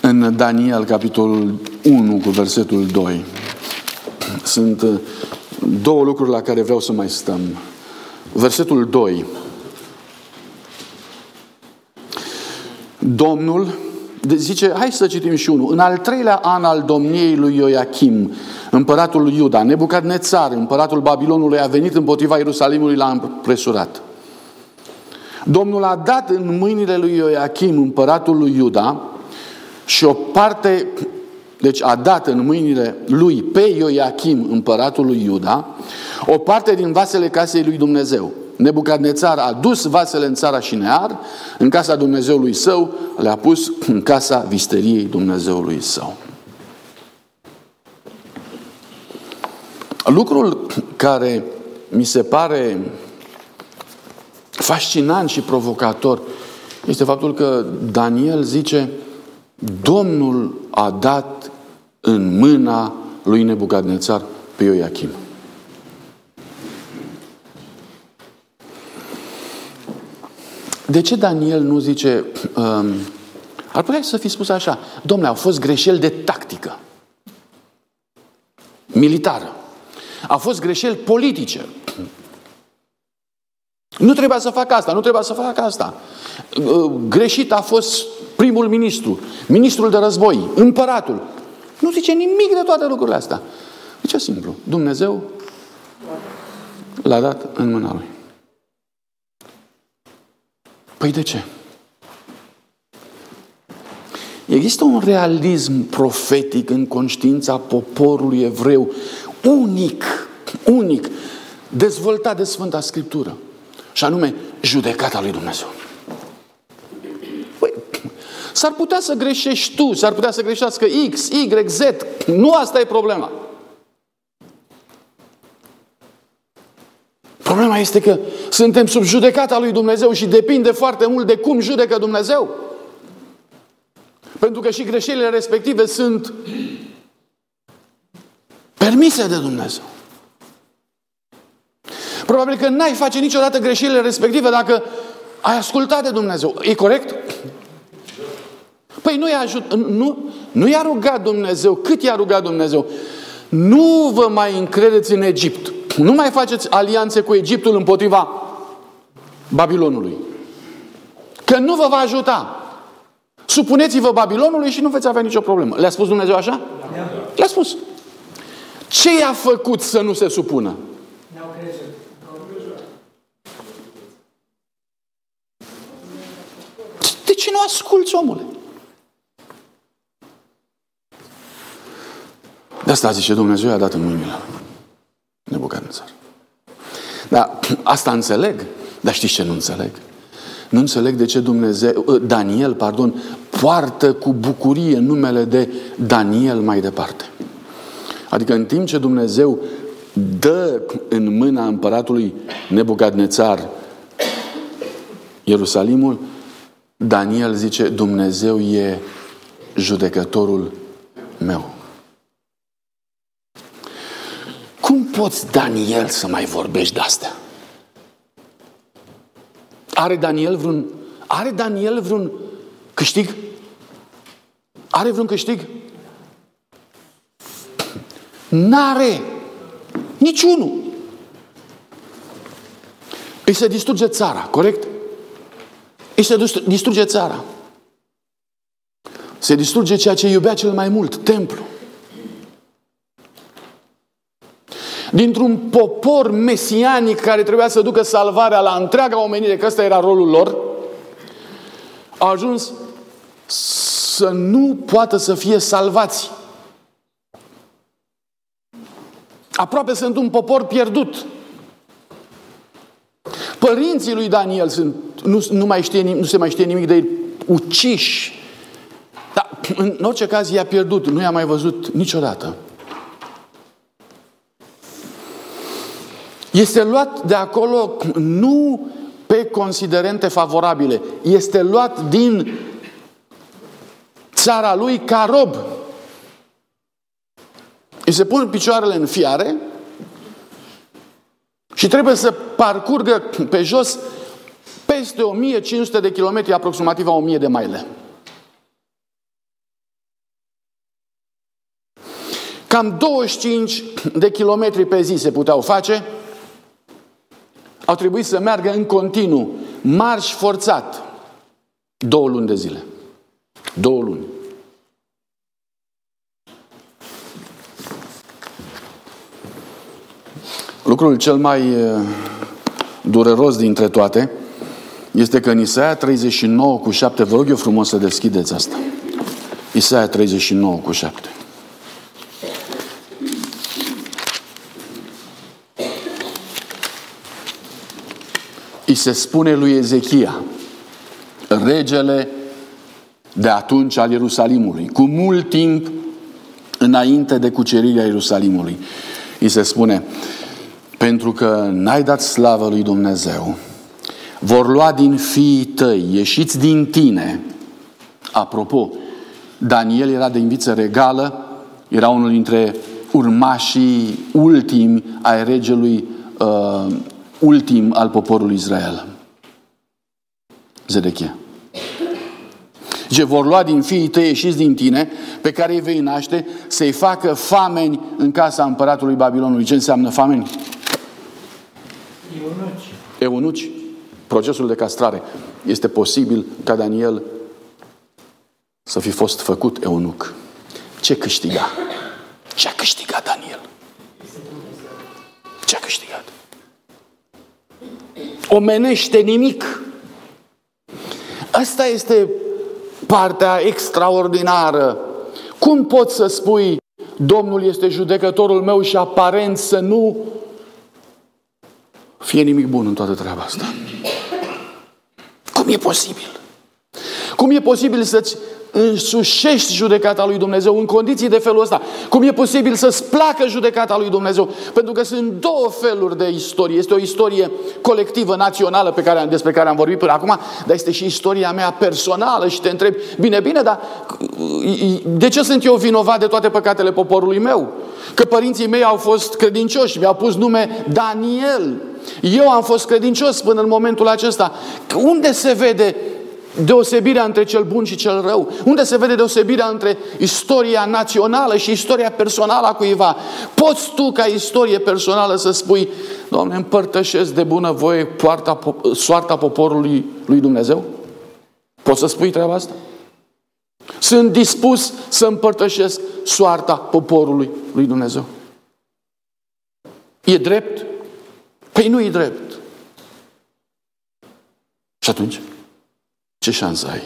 în Daniel, capitolul 1, cu versetul 2. Sunt uh, două lucruri la care vreau să mai stăm. Versetul 2. Domnul zice, hai să citim și unul. În al treilea an al domniei lui Ioachim, împăratul lui Iuda, Nebucadnețar, împăratul Babilonului, a venit împotriva Ierusalimului, l-a împresurat. Domnul a dat în mâinile lui Ioachim, împăratul lui Iuda, și o parte, deci a dat în mâinile lui pe Ioachim, împăratul lui Iuda, o parte din vasele casei lui Dumnezeu. Nebucadnețar a dus vasele în țara Șinear, în casa Dumnezeului său, le-a pus în casa visteriei Dumnezeului său. Lucrul care mi se pare fascinant și provocator este faptul că Daniel zice Domnul a dat în mâna lui Nebucadnețar pe Ioachim. De ce Daniel nu zice, um, ar putea să fi spus așa, domnule, au fost greșeli de tactică, militară, au fost greșeli politice. Nu trebuia să fac asta, nu trebuia să fac asta. Uh, greșit a fost primul ministru, ministrul de război, împăratul. Nu zice nimic de toate lucrurile astea. ce simplu. Dumnezeu l-a dat în mâna lui. Păi de ce? Există un realism profetic în conștiința poporului evreu, unic, unic, dezvoltat de Sfânta Scriptură. Și anume, judecata lui Dumnezeu. Păi, s-ar putea să greșești tu, s-ar putea să greșească X, Y, Z. Nu asta e problema. Problema este că suntem sub judecata lui Dumnezeu și depinde foarte mult de cum judecă Dumnezeu. Pentru că și greșelile respective sunt permise de Dumnezeu. Probabil că n-ai face niciodată greșelile respective dacă ai ascultat de Dumnezeu. E corect? Păi nu i-a, ajut, nu, nu i-a rugat Dumnezeu. Cât i-a rugat Dumnezeu? Nu vă mai încredeți în Egipt. Nu mai faceți alianțe cu Egiptul împotriva Babilonului. Că nu vă va ajuta. Supuneți-vă Babilonului și nu veți avea nicio problemă. Le-a spus Dumnezeu așa? Le-a spus. Ce i-a făcut să nu se supună? De ce nu asculți, omule? De asta zice Dumnezeu i-a dat în mâinile Nebucadnețar. Dar asta înțeleg. Dar știți ce nu înțeleg? Nu înțeleg de ce Dumnezeu, ă, Daniel, pardon, poartă cu bucurie numele de Daniel mai departe. Adică în timp ce Dumnezeu dă în mâna împăratului Nebucadnețar Ierusalimul, Daniel zice, Dumnezeu e judecătorul meu. Cum poți, Daniel, să mai vorbești de astea? Are Daniel vreun, are Daniel vreun câștig? Are vreun câștig? N-are. Niciunul. Îi se distruge țara, corect? Își se distruge țara. Se distruge ceea ce iubea cel mai mult, templu. Dintr-un popor mesianic care trebuia să ducă salvarea la întreaga omenire, că ăsta era rolul lor, a ajuns să nu poată să fie salvați. Aproape sunt un popor pierdut. Părinții lui Daniel sunt, nu, nu, mai știe, nu se mai știe nimic de ei, uciși. Dar în orice caz i-a pierdut, nu i-a mai văzut niciodată. Este luat de acolo nu pe considerente favorabile, este luat din țara lui ca rob. Îi se pun picioarele în fiare și trebuie să parcurgă pe jos peste 1500 de kilometri, aproximativ a 1000 de maile. Cam 25 de kilometri pe zi se puteau face. Au trebuit să meargă în continuu, marș forțat, două luni de zile. Două luni. Lucrul cel mai eh, dureros dintre toate este că în Isaia 39 cu 7, vă rog eu frumos să deschideți asta. Isaia 39 cu 7. îi se spune lui Ezechia, regele de atunci al Ierusalimului, cu mult timp înainte de cucerirea Ierusalimului. Îi se spune, pentru că n-ai dat slavă lui Dumnezeu, vor lua din fiii tăi, ieșiți din tine. Apropo, Daniel era de inviță regală, era unul dintre urmașii ultimi ai regelui uh, ultim al poporului Israel. Zedechia. Ce vor lua din fiii tăi ieșiți din tine, pe care îi vei naște, să-i facă fameni în casa împăratului Babilonului. Ce înseamnă fameni? Eunuci. Eunuci. Procesul de castrare. Este posibil ca Daniel să fi fost făcut eunuc. Ce câștiga? Ce a câștigat Daniel? Ce a câștigat? omenește nimic. Asta este partea extraordinară. Cum poți să spui, Domnul este judecătorul meu și aparent să nu fie nimic bun în toată treaba asta? Cum e posibil? Cum e posibil să-ți însușești judecata lui Dumnezeu în condiții de felul ăsta. Cum e posibil să-ți placă judecata lui Dumnezeu? Pentru că sunt două feluri de istorie. Este o istorie colectivă, națională, pe care, despre care am vorbit până acum, dar este și istoria mea personală și te întreb, bine, bine, dar de ce sunt eu vinovat de toate păcatele poporului meu? Că părinții mei au fost credincioși, mi-au pus nume Daniel. Eu am fost credincios până în momentul acesta. Unde se vede deosebirea între cel bun și cel rău? Unde se vede deosebirea între istoria națională și istoria personală a cuiva? Poți tu, ca istorie personală, să spui, Doamne, împărtășesc de bună voie poarta, soarta poporului lui Dumnezeu? Poți să spui treaba asta? Sunt dispus să împărtășesc soarta poporului lui Dumnezeu. E drept? Păi nu e drept. Și atunci? Ce șansă ai?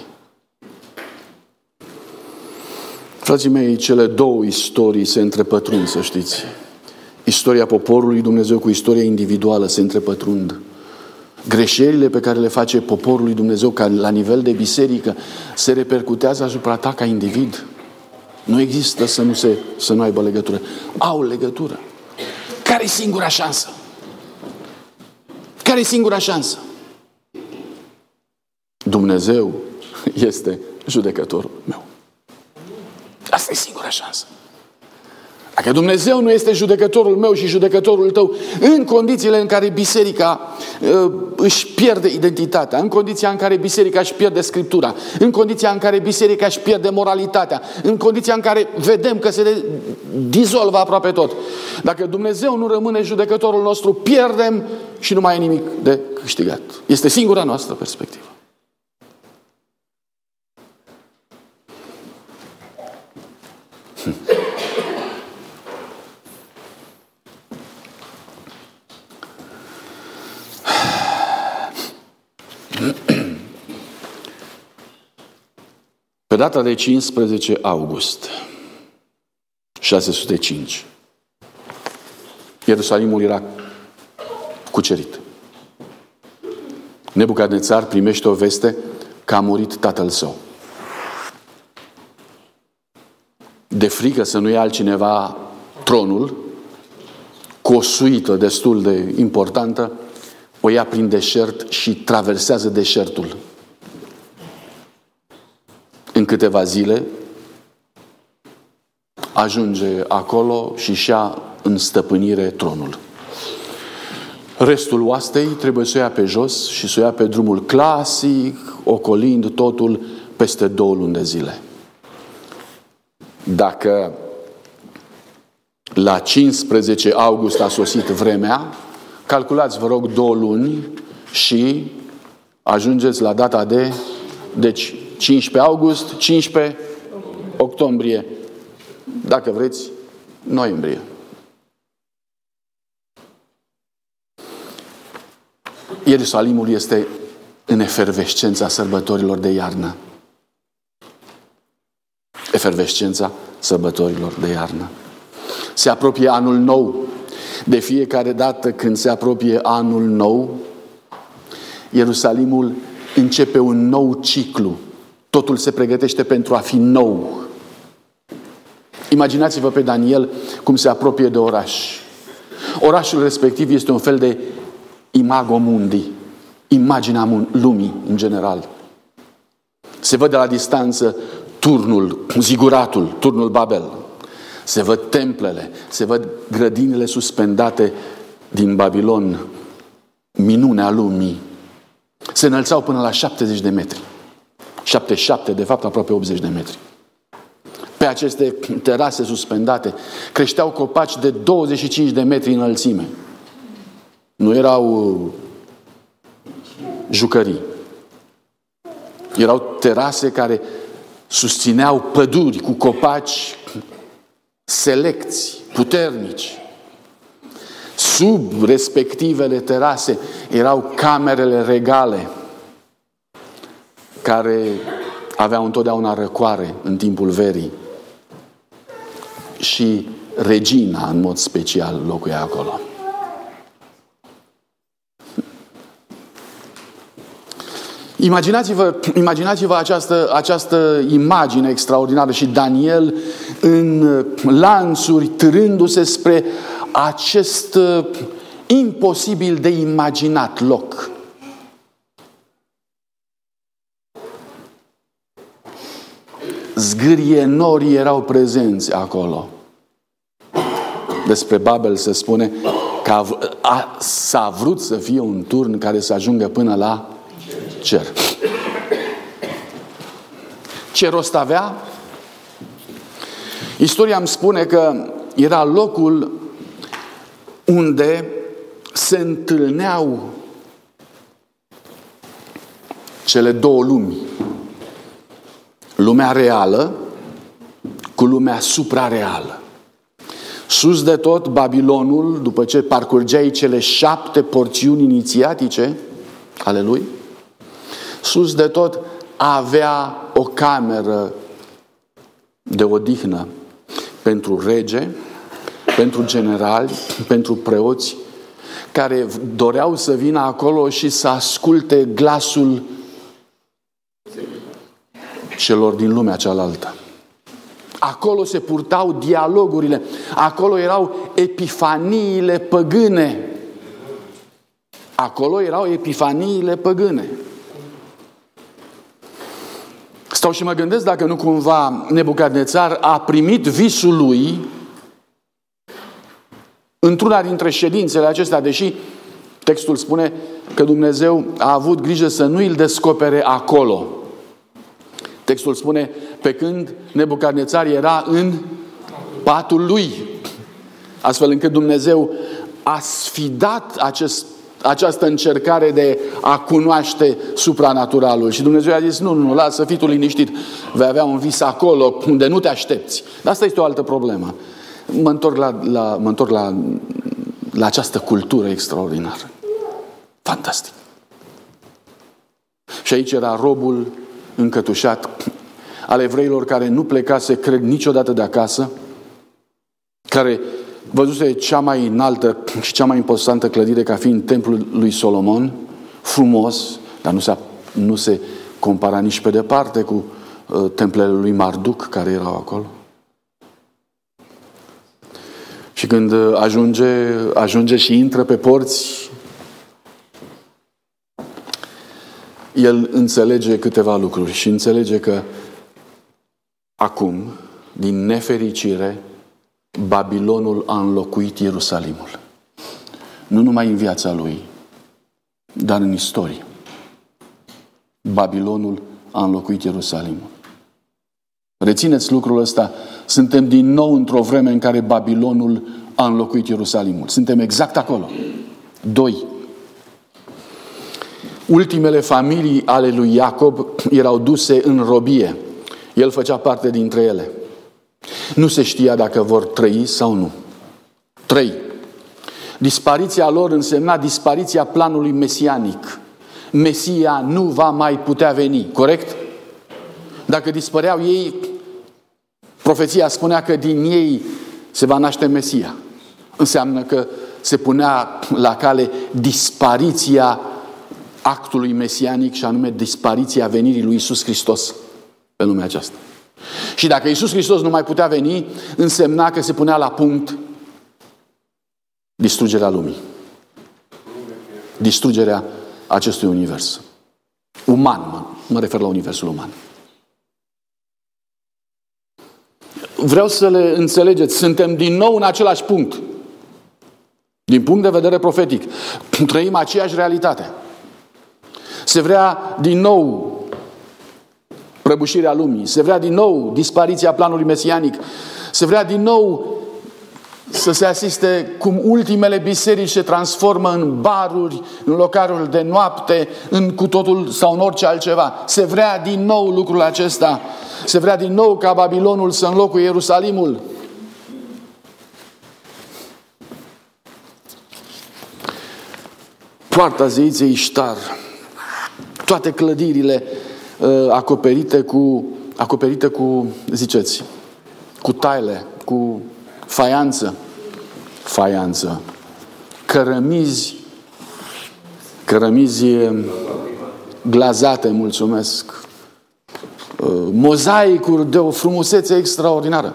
Frații mei, cele două istorii se întrepătrund, să știți. Istoria poporului Dumnezeu cu istoria individuală se întrepătrund. Greșelile pe care le face poporul lui Dumnezeu ca la nivel de biserică se repercutează asupra ta ca individ. Nu există să nu, se, să nu aibă legătură. Au legătură. Care e singura șansă? Care e singura șansă? Dumnezeu este judecătorul meu. Asta e singura șansă. Dacă Dumnezeu nu este judecătorul meu și judecătorul tău, în condițiile în care biserica uh, își pierde identitatea, în condiția în care biserica își pierde scriptura, în condiția în care biserica își pierde moralitatea, în condiția în care vedem că se dizolvă aproape tot. Dacă Dumnezeu nu rămâne judecătorul nostru, pierdem și nu mai e nimic de câștigat. Este singura noastră perspectivă. Pe data de 15 august 605, Ierusalimul era cucerit. Nebucadnețar primește o veste că a murit tatăl său. De frică să nu ia altcineva tronul, cu o suită destul de importantă, o ia prin deșert și traversează deșertul în câteva zile ajunge acolo și și-a în stăpânire tronul. Restul oastei trebuie să o ia pe jos și să o ia pe drumul clasic, ocolind totul peste două luni de zile. Dacă la 15 august a sosit vremea, calculați, vă rog, două luni și ajungeți la data de... Deci, 15 august, 15 octombrie, dacă vreți, noiembrie. Ierusalimul este în efervescența sărbătorilor de iarnă. Efervescența sărbătorilor de iarnă. Se apropie anul nou. De fiecare dată când se apropie anul nou, Ierusalimul începe un nou ciclu Totul se pregătește pentru a fi nou. Imaginați-vă pe Daniel cum se apropie de oraș. Orașul respectiv este un fel de imago mundi, imaginea lumii în general. Se văd de la distanță turnul, ziguratul, turnul Babel. Se văd templele, se văd grădinile suspendate din Babilon, minunea lumii. Se înălțau până la 70 de metri. 77, de fapt aproape 80 de metri. Pe aceste terase suspendate creșteau copaci de 25 de metri înălțime. Nu erau uh, jucării. Erau terase care susțineau păduri cu copaci selecți, puternici. Sub respectivele terase erau camerele regale care aveau întotdeauna răcoare în timpul verii. Și regina, în mod special, locuia acolo. Imaginați-vă, imaginați-vă această, această imagine extraordinară și Daniel în lanțuri târându-se spre acest imposibil de imaginat loc. zgârienorii erau prezenți acolo. Despre Babel se spune că a, a, s-a vrut să fie un turn care să ajungă până la cer. Ce rost avea? Istoria îmi spune că era locul unde se întâlneau cele două lumi lumea reală cu lumea suprareală. Sus de tot, Babilonul, după ce parcurgeai cele șapte porțiuni inițiatice ale lui, sus de tot avea o cameră de odihnă pentru rege, pentru generali, pentru preoți, care doreau să vină acolo și să asculte glasul celor din lumea cealaltă. Acolo se purtau dialogurile, acolo erau epifaniile păgâne. Acolo erau epifaniile păgâne. Stau și mă gândesc dacă nu cumva Nebucadnețar a primit visul lui într-una dintre ședințele acestea, deși textul spune că Dumnezeu a avut grijă să nu îl descopere acolo. Textul spune, pe când Nebucadnețar era în patul lui, astfel încât Dumnezeu a sfidat acest această încercare de a cunoaște supranaturalul. Și Dumnezeu a zis, nu, nu, nu, lasă, fii tu liniștit, vei avea un vis acolo unde nu te aștepți. Dar asta este o altă problemă. Mă întorc la, la, mă întorc la, la această cultură extraordinară. Fantastic. Și aici era robul încătușat al evreilor care nu plecase, cred, niciodată de acasă, care văzuse cea mai înaltă și cea mai importantă clădire ca fiind templul lui Solomon, frumos, dar nu se, nu se compara nici pe departe cu uh, templele lui Marduc care erau acolo. Și când uh, ajunge, ajunge și intră pe porți, el înțelege câteva lucruri și înțelege că acum, din nefericire, Babilonul a înlocuit Ierusalimul. Nu numai în viața lui, dar în istorie. Babilonul a înlocuit Ierusalimul. Rețineți lucrul ăsta. Suntem din nou într-o vreme în care Babilonul a înlocuit Ierusalimul. Suntem exact acolo. Doi. Ultimele familii ale lui Iacob erau duse în robie. El făcea parte dintre ele. Nu se știa dacă vor trăi sau nu. Trei. Dispariția lor însemna dispariția planului mesianic. Mesia nu va mai putea veni, corect? Dacă dispăreau ei, profeția spunea că din ei se va naște Mesia. Înseamnă că se punea la cale dispariția actului mesianic și anume dispariția venirii lui Isus Hristos pe lumea aceasta. Și dacă Isus Hristos nu mai putea veni, însemna că se punea la punct distrugerea lumii. Distrugerea acestui univers. Uman, mă, mă refer la universul uman. Vreau să le înțelegeți, suntem din nou în același punct. Din punct de vedere profetic. Trăim aceeași realitate. Se vrea din nou prăbușirea lumii, se vrea din nou dispariția planului mesianic, se vrea din nou să se asiste cum ultimele biserici se transformă în baruri, în locarul de noapte, în cu totul sau în orice altceva. Se vrea din nou lucrul acesta. Se vrea din nou ca Babilonul să înlocuie Ierusalimul. Poarta zeiței Iștar, toate clădirile uh, acoperite cu, acoperite cu, ziceți, cu taile, cu faianță, faianță, cărămizi, cărămizi glazate, mulțumesc, uh, mozaicuri de o frumusețe extraordinară.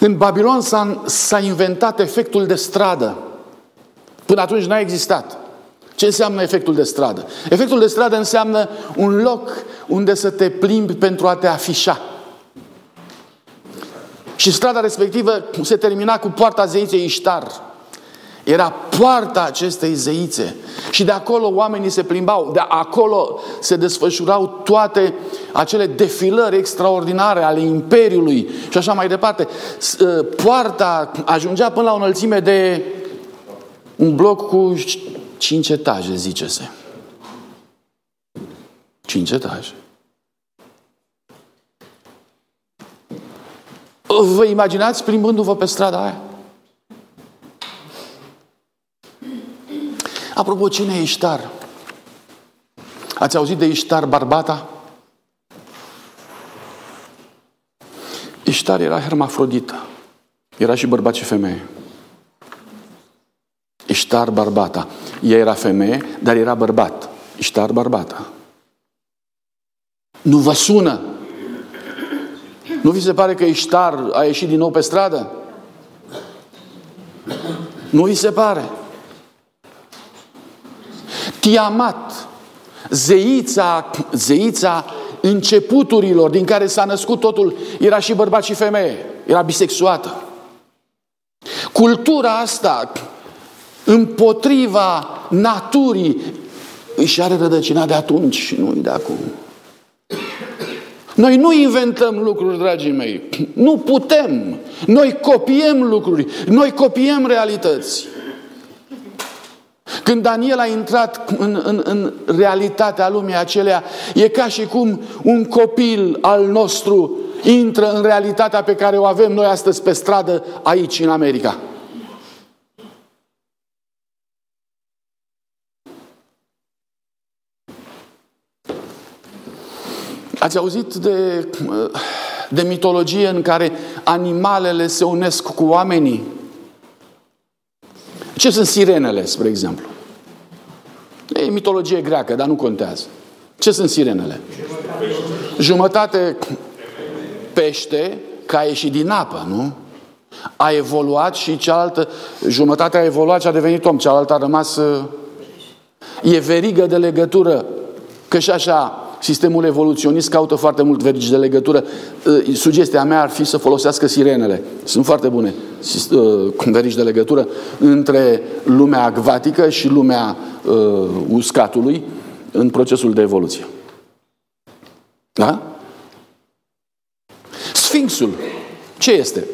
În Babilon s-a, inventat efectul de stradă. Până atunci n-a existat. Ce înseamnă efectul de stradă? Efectul de stradă înseamnă un loc unde să te plimbi pentru a te afișa. Și strada respectivă se termina cu poarta zeiței Iștar. Era poarta acestei zeițe. Și de acolo oamenii se plimbau. De acolo se desfășurau toate acele defilări extraordinare ale Imperiului și așa mai departe. Ă, poarta ajungea până la o înălțime de un bloc cu cinci etaje, zice-se. Cinci etaje. Vă imaginați plimbându-vă pe strada aia? Apropo, cine e Iștar? Ați auzit de Iștar Barbata? Iștar era hermafrodită. Era și bărbat și femeie. Iștar barbata. Ea era femeie, dar era bărbat. Iștar barbata. Nu vă sună? Nu vi se pare că Iștar a ieșit din nou pe stradă? Nu vi se pare? Tiamat, zeița, zeița începuturilor din care s-a născut totul, era și bărbat și femeie, era bisexuată. Cultura asta împotriva naturii își are rădăcina de atunci și nu de acum. Noi nu inventăm lucruri, dragii mei. Nu putem. Noi copiem lucruri. Noi copiem realități. Când Daniel a intrat în, în, în realitatea lumii acelea, e ca și cum un copil al nostru intră în realitatea pe care o avem noi astăzi pe stradă aici în America. Ați auzit de, de mitologie în care animalele se unesc cu oamenii? Ce sunt sirenele, spre exemplu? E mitologie greacă, dar nu contează. Ce sunt sirenele? Jumătate pește ca ieșit din apă, nu? A evoluat și cealaltă, jumătate a evoluat și a devenit om, cealaltă a rămas... E verigă de legătură, că și așa Sistemul evoluționist caută foarte mult verigi de legătură. Uh, sugestia mea ar fi să folosească sirenele. Sunt foarte bune uh, verigi de legătură între lumea acvatică și lumea uh, uscatului în procesul de evoluție. Da? Sfinxul. Ce este?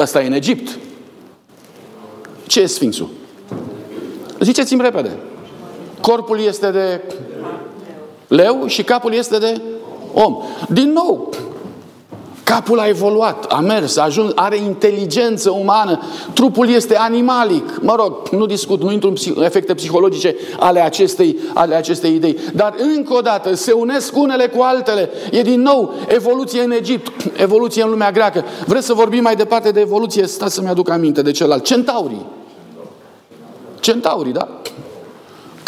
Ăsta e în Egipt. Ce e Sfinxul? Ziceți-mi repede. Corpul este de leu și capul este de om. Din nou, capul a evoluat, a mers, a ajuns, are inteligență umană, trupul este animalic. Mă rog, nu discut, nu intru în efecte psihologice ale acestei, ale acestei idei. Dar încă o dată se unesc unele cu altele. E din nou evoluție în Egipt, evoluție în lumea greacă. Vreți să vorbim mai departe de evoluție? Stați să-mi aduc aminte de celălalt. Centaurii. Centaurii, da?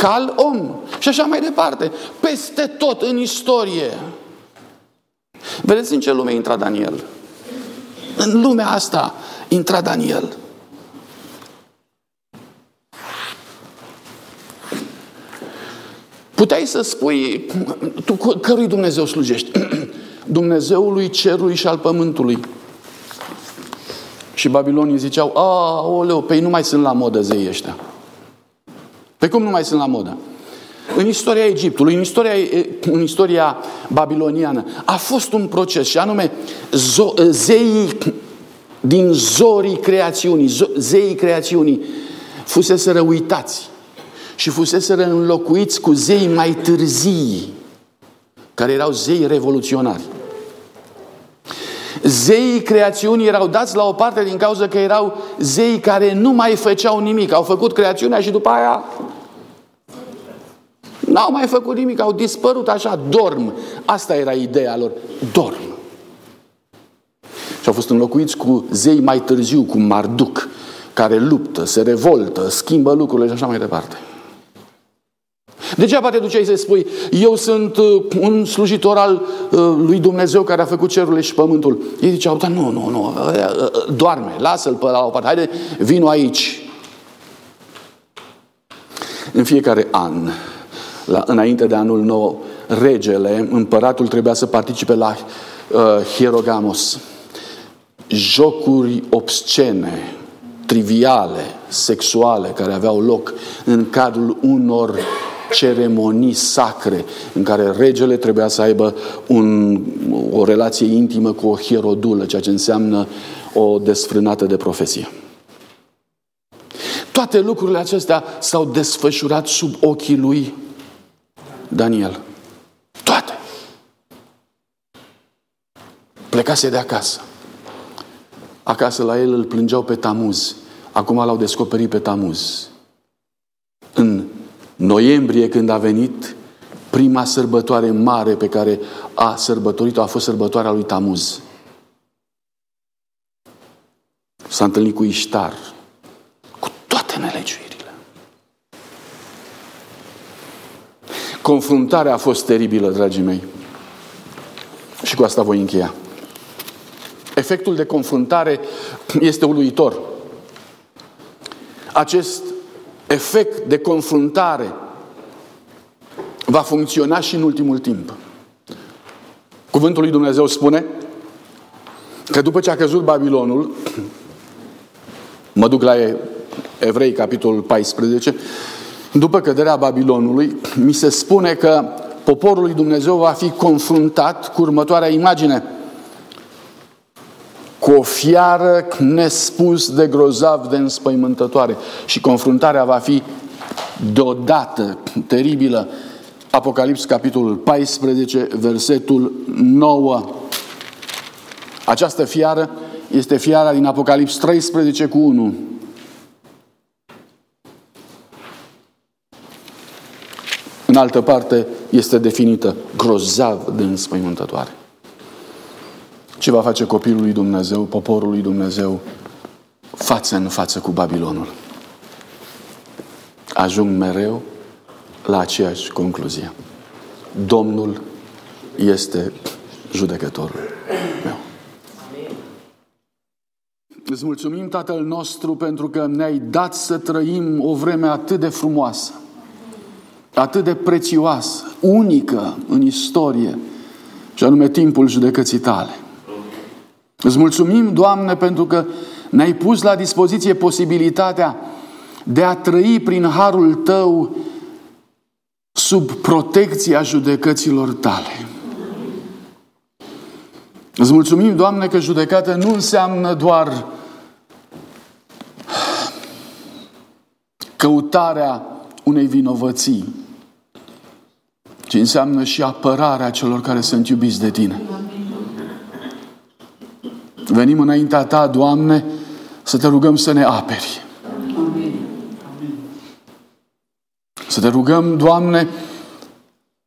Cal om. Și așa mai departe. Peste tot în istorie. Vedeți în ce lume intra Daniel? În lumea asta intra Daniel. Puteai să spui, tu cărui Dumnezeu slujești? Dumnezeului cerului și al pământului. Și babilonii ziceau, a, oleu, pe ei nu mai sunt la modă zei ăștia. Pe cum nu mai sunt la modă? În istoria Egiptului, în istoria, în istoria babiloniană, a fost un proces și anume zo, zeii din zorii creațiunii, zo, zeii creațiunii fusese uitați și fusese înlocuiți cu zei mai târzii, care erau zei revoluționari. Zeii creațiunii erau dați la o parte din cauza că erau zei care nu mai făceau nimic. Au făcut creațiunea și după aia N-au mai făcut nimic, au dispărut așa, dorm. Asta era ideea lor, dorm. Și au fost înlocuiți cu zei mai târziu, cu Marduc, care luptă, se revoltă, schimbă lucrurile și așa mai departe. Degeaba te duceai să spui, eu sunt uh, un slujitor al uh, lui Dumnezeu care a făcut cerurile și pământul. Ei ziceau, dar nu, nu, nu, uh, uh, doarme, lasă-l pe la o parte, haide, vino aici. În fiecare an, la, înainte de anul nou, regele, împăratul trebuia să participe la uh, hierogamos. Jocuri obscene, triviale, sexuale, care aveau loc în cadrul unor ceremonii sacre în care regele trebuia să aibă un, o relație intimă cu o hierodulă, ceea ce înseamnă o desfrânată de profesie. Toate lucrurile acestea s-au desfășurat sub ochii lui Daniel. Toate. Plecase de acasă. Acasă la el îl plângeau pe Tamuz. Acum l-au descoperit pe Tamuz. În noiembrie, când a venit, prima sărbătoare mare pe care a sărbătorit-o a fost sărbătoarea lui Tamuz. S-a întâlnit cu Iștar, cu toate nelegiuirile. Confruntarea a fost teribilă, dragii mei. Și cu asta voi încheia. Efectul de confruntare este uluitor. Acest efect de confruntare va funcționa și în ultimul timp. Cuvântul lui Dumnezeu spune că după ce a căzut Babilonul, mă duc la Evrei, capitolul 14, după căderea Babilonului, mi se spune că poporul lui Dumnezeu va fi confruntat cu următoarea imagine. Cu o fiară nespus de grozav, de înspăimântătoare. Și confruntarea va fi deodată, teribilă. Apocalips, capitolul 14, versetul 9. Această fiară este fiara din Apocalips 13 cu 1. În altă parte este definită grozav de înspăimântătoare. Ce va face copilul lui Dumnezeu, poporul lui Dumnezeu, față în față cu Babilonul? Ajung mereu la aceeași concluzie. Domnul este judecătorul meu. Îți mulțumim, Tatăl nostru, pentru că ne-ai dat să trăim o vreme atât de frumoasă atât de prețioasă, unică în istorie, și anume timpul judecății tale. Îți mulțumim, Doamne, pentru că ne-ai pus la dispoziție posibilitatea de a trăi prin harul Tău sub protecția judecăților Tale. Îți mulțumim, Doamne, că judecată nu înseamnă doar căutarea unei vinovății, ci înseamnă și apărarea celor care sunt iubiți de Tine. Venim înaintea Ta, Doamne, să Te rugăm să ne aperi. Să Te rugăm, Doamne,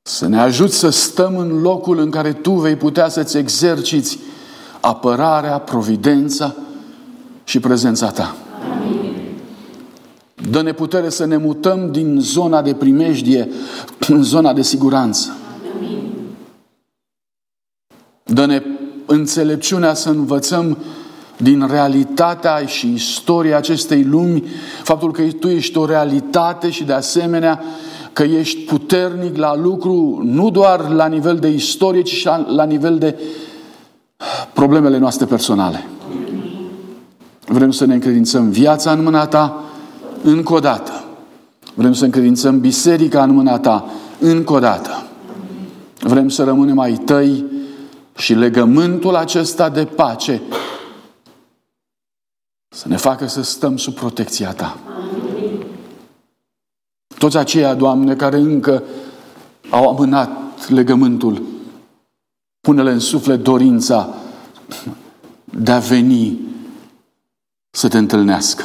să ne ajuți să stăm în locul în care Tu vei putea să-ți exerciți apărarea, providența și prezența Ta. Dă-ne putere să ne mutăm din zona de primejdie în zona de siguranță. Dă-ne înțelepciunea să învățăm din realitatea și istoria acestei lumi, faptul că Tu ești o realitate și de asemenea că ești puternic la lucru nu doar la nivel de istorie, ci și la nivel de problemele noastre personale. Vrem să ne încredințăm viața în mâna Ta, încă o dată. Vrem să încredințăm biserica în mâna ta încă o dată. Vrem să rămânem ai tăi și legământul acesta de pace să ne facă să stăm sub protecția ta. Toți aceia, Doamne, care încă au amânat legământul, pune-le în suflet dorința de a veni să te întâlnească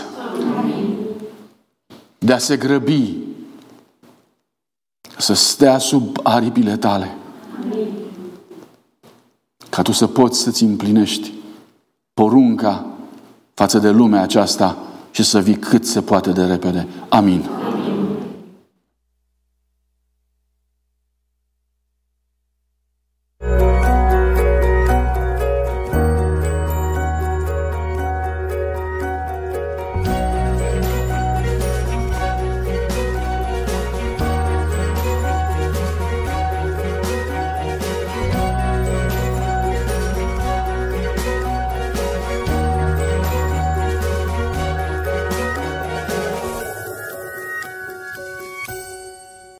de a se grăbi să stea sub aripile tale. Ca tu să poți să-ți împlinești porunca față de lumea aceasta și să vii cât se poate de repede. Amin.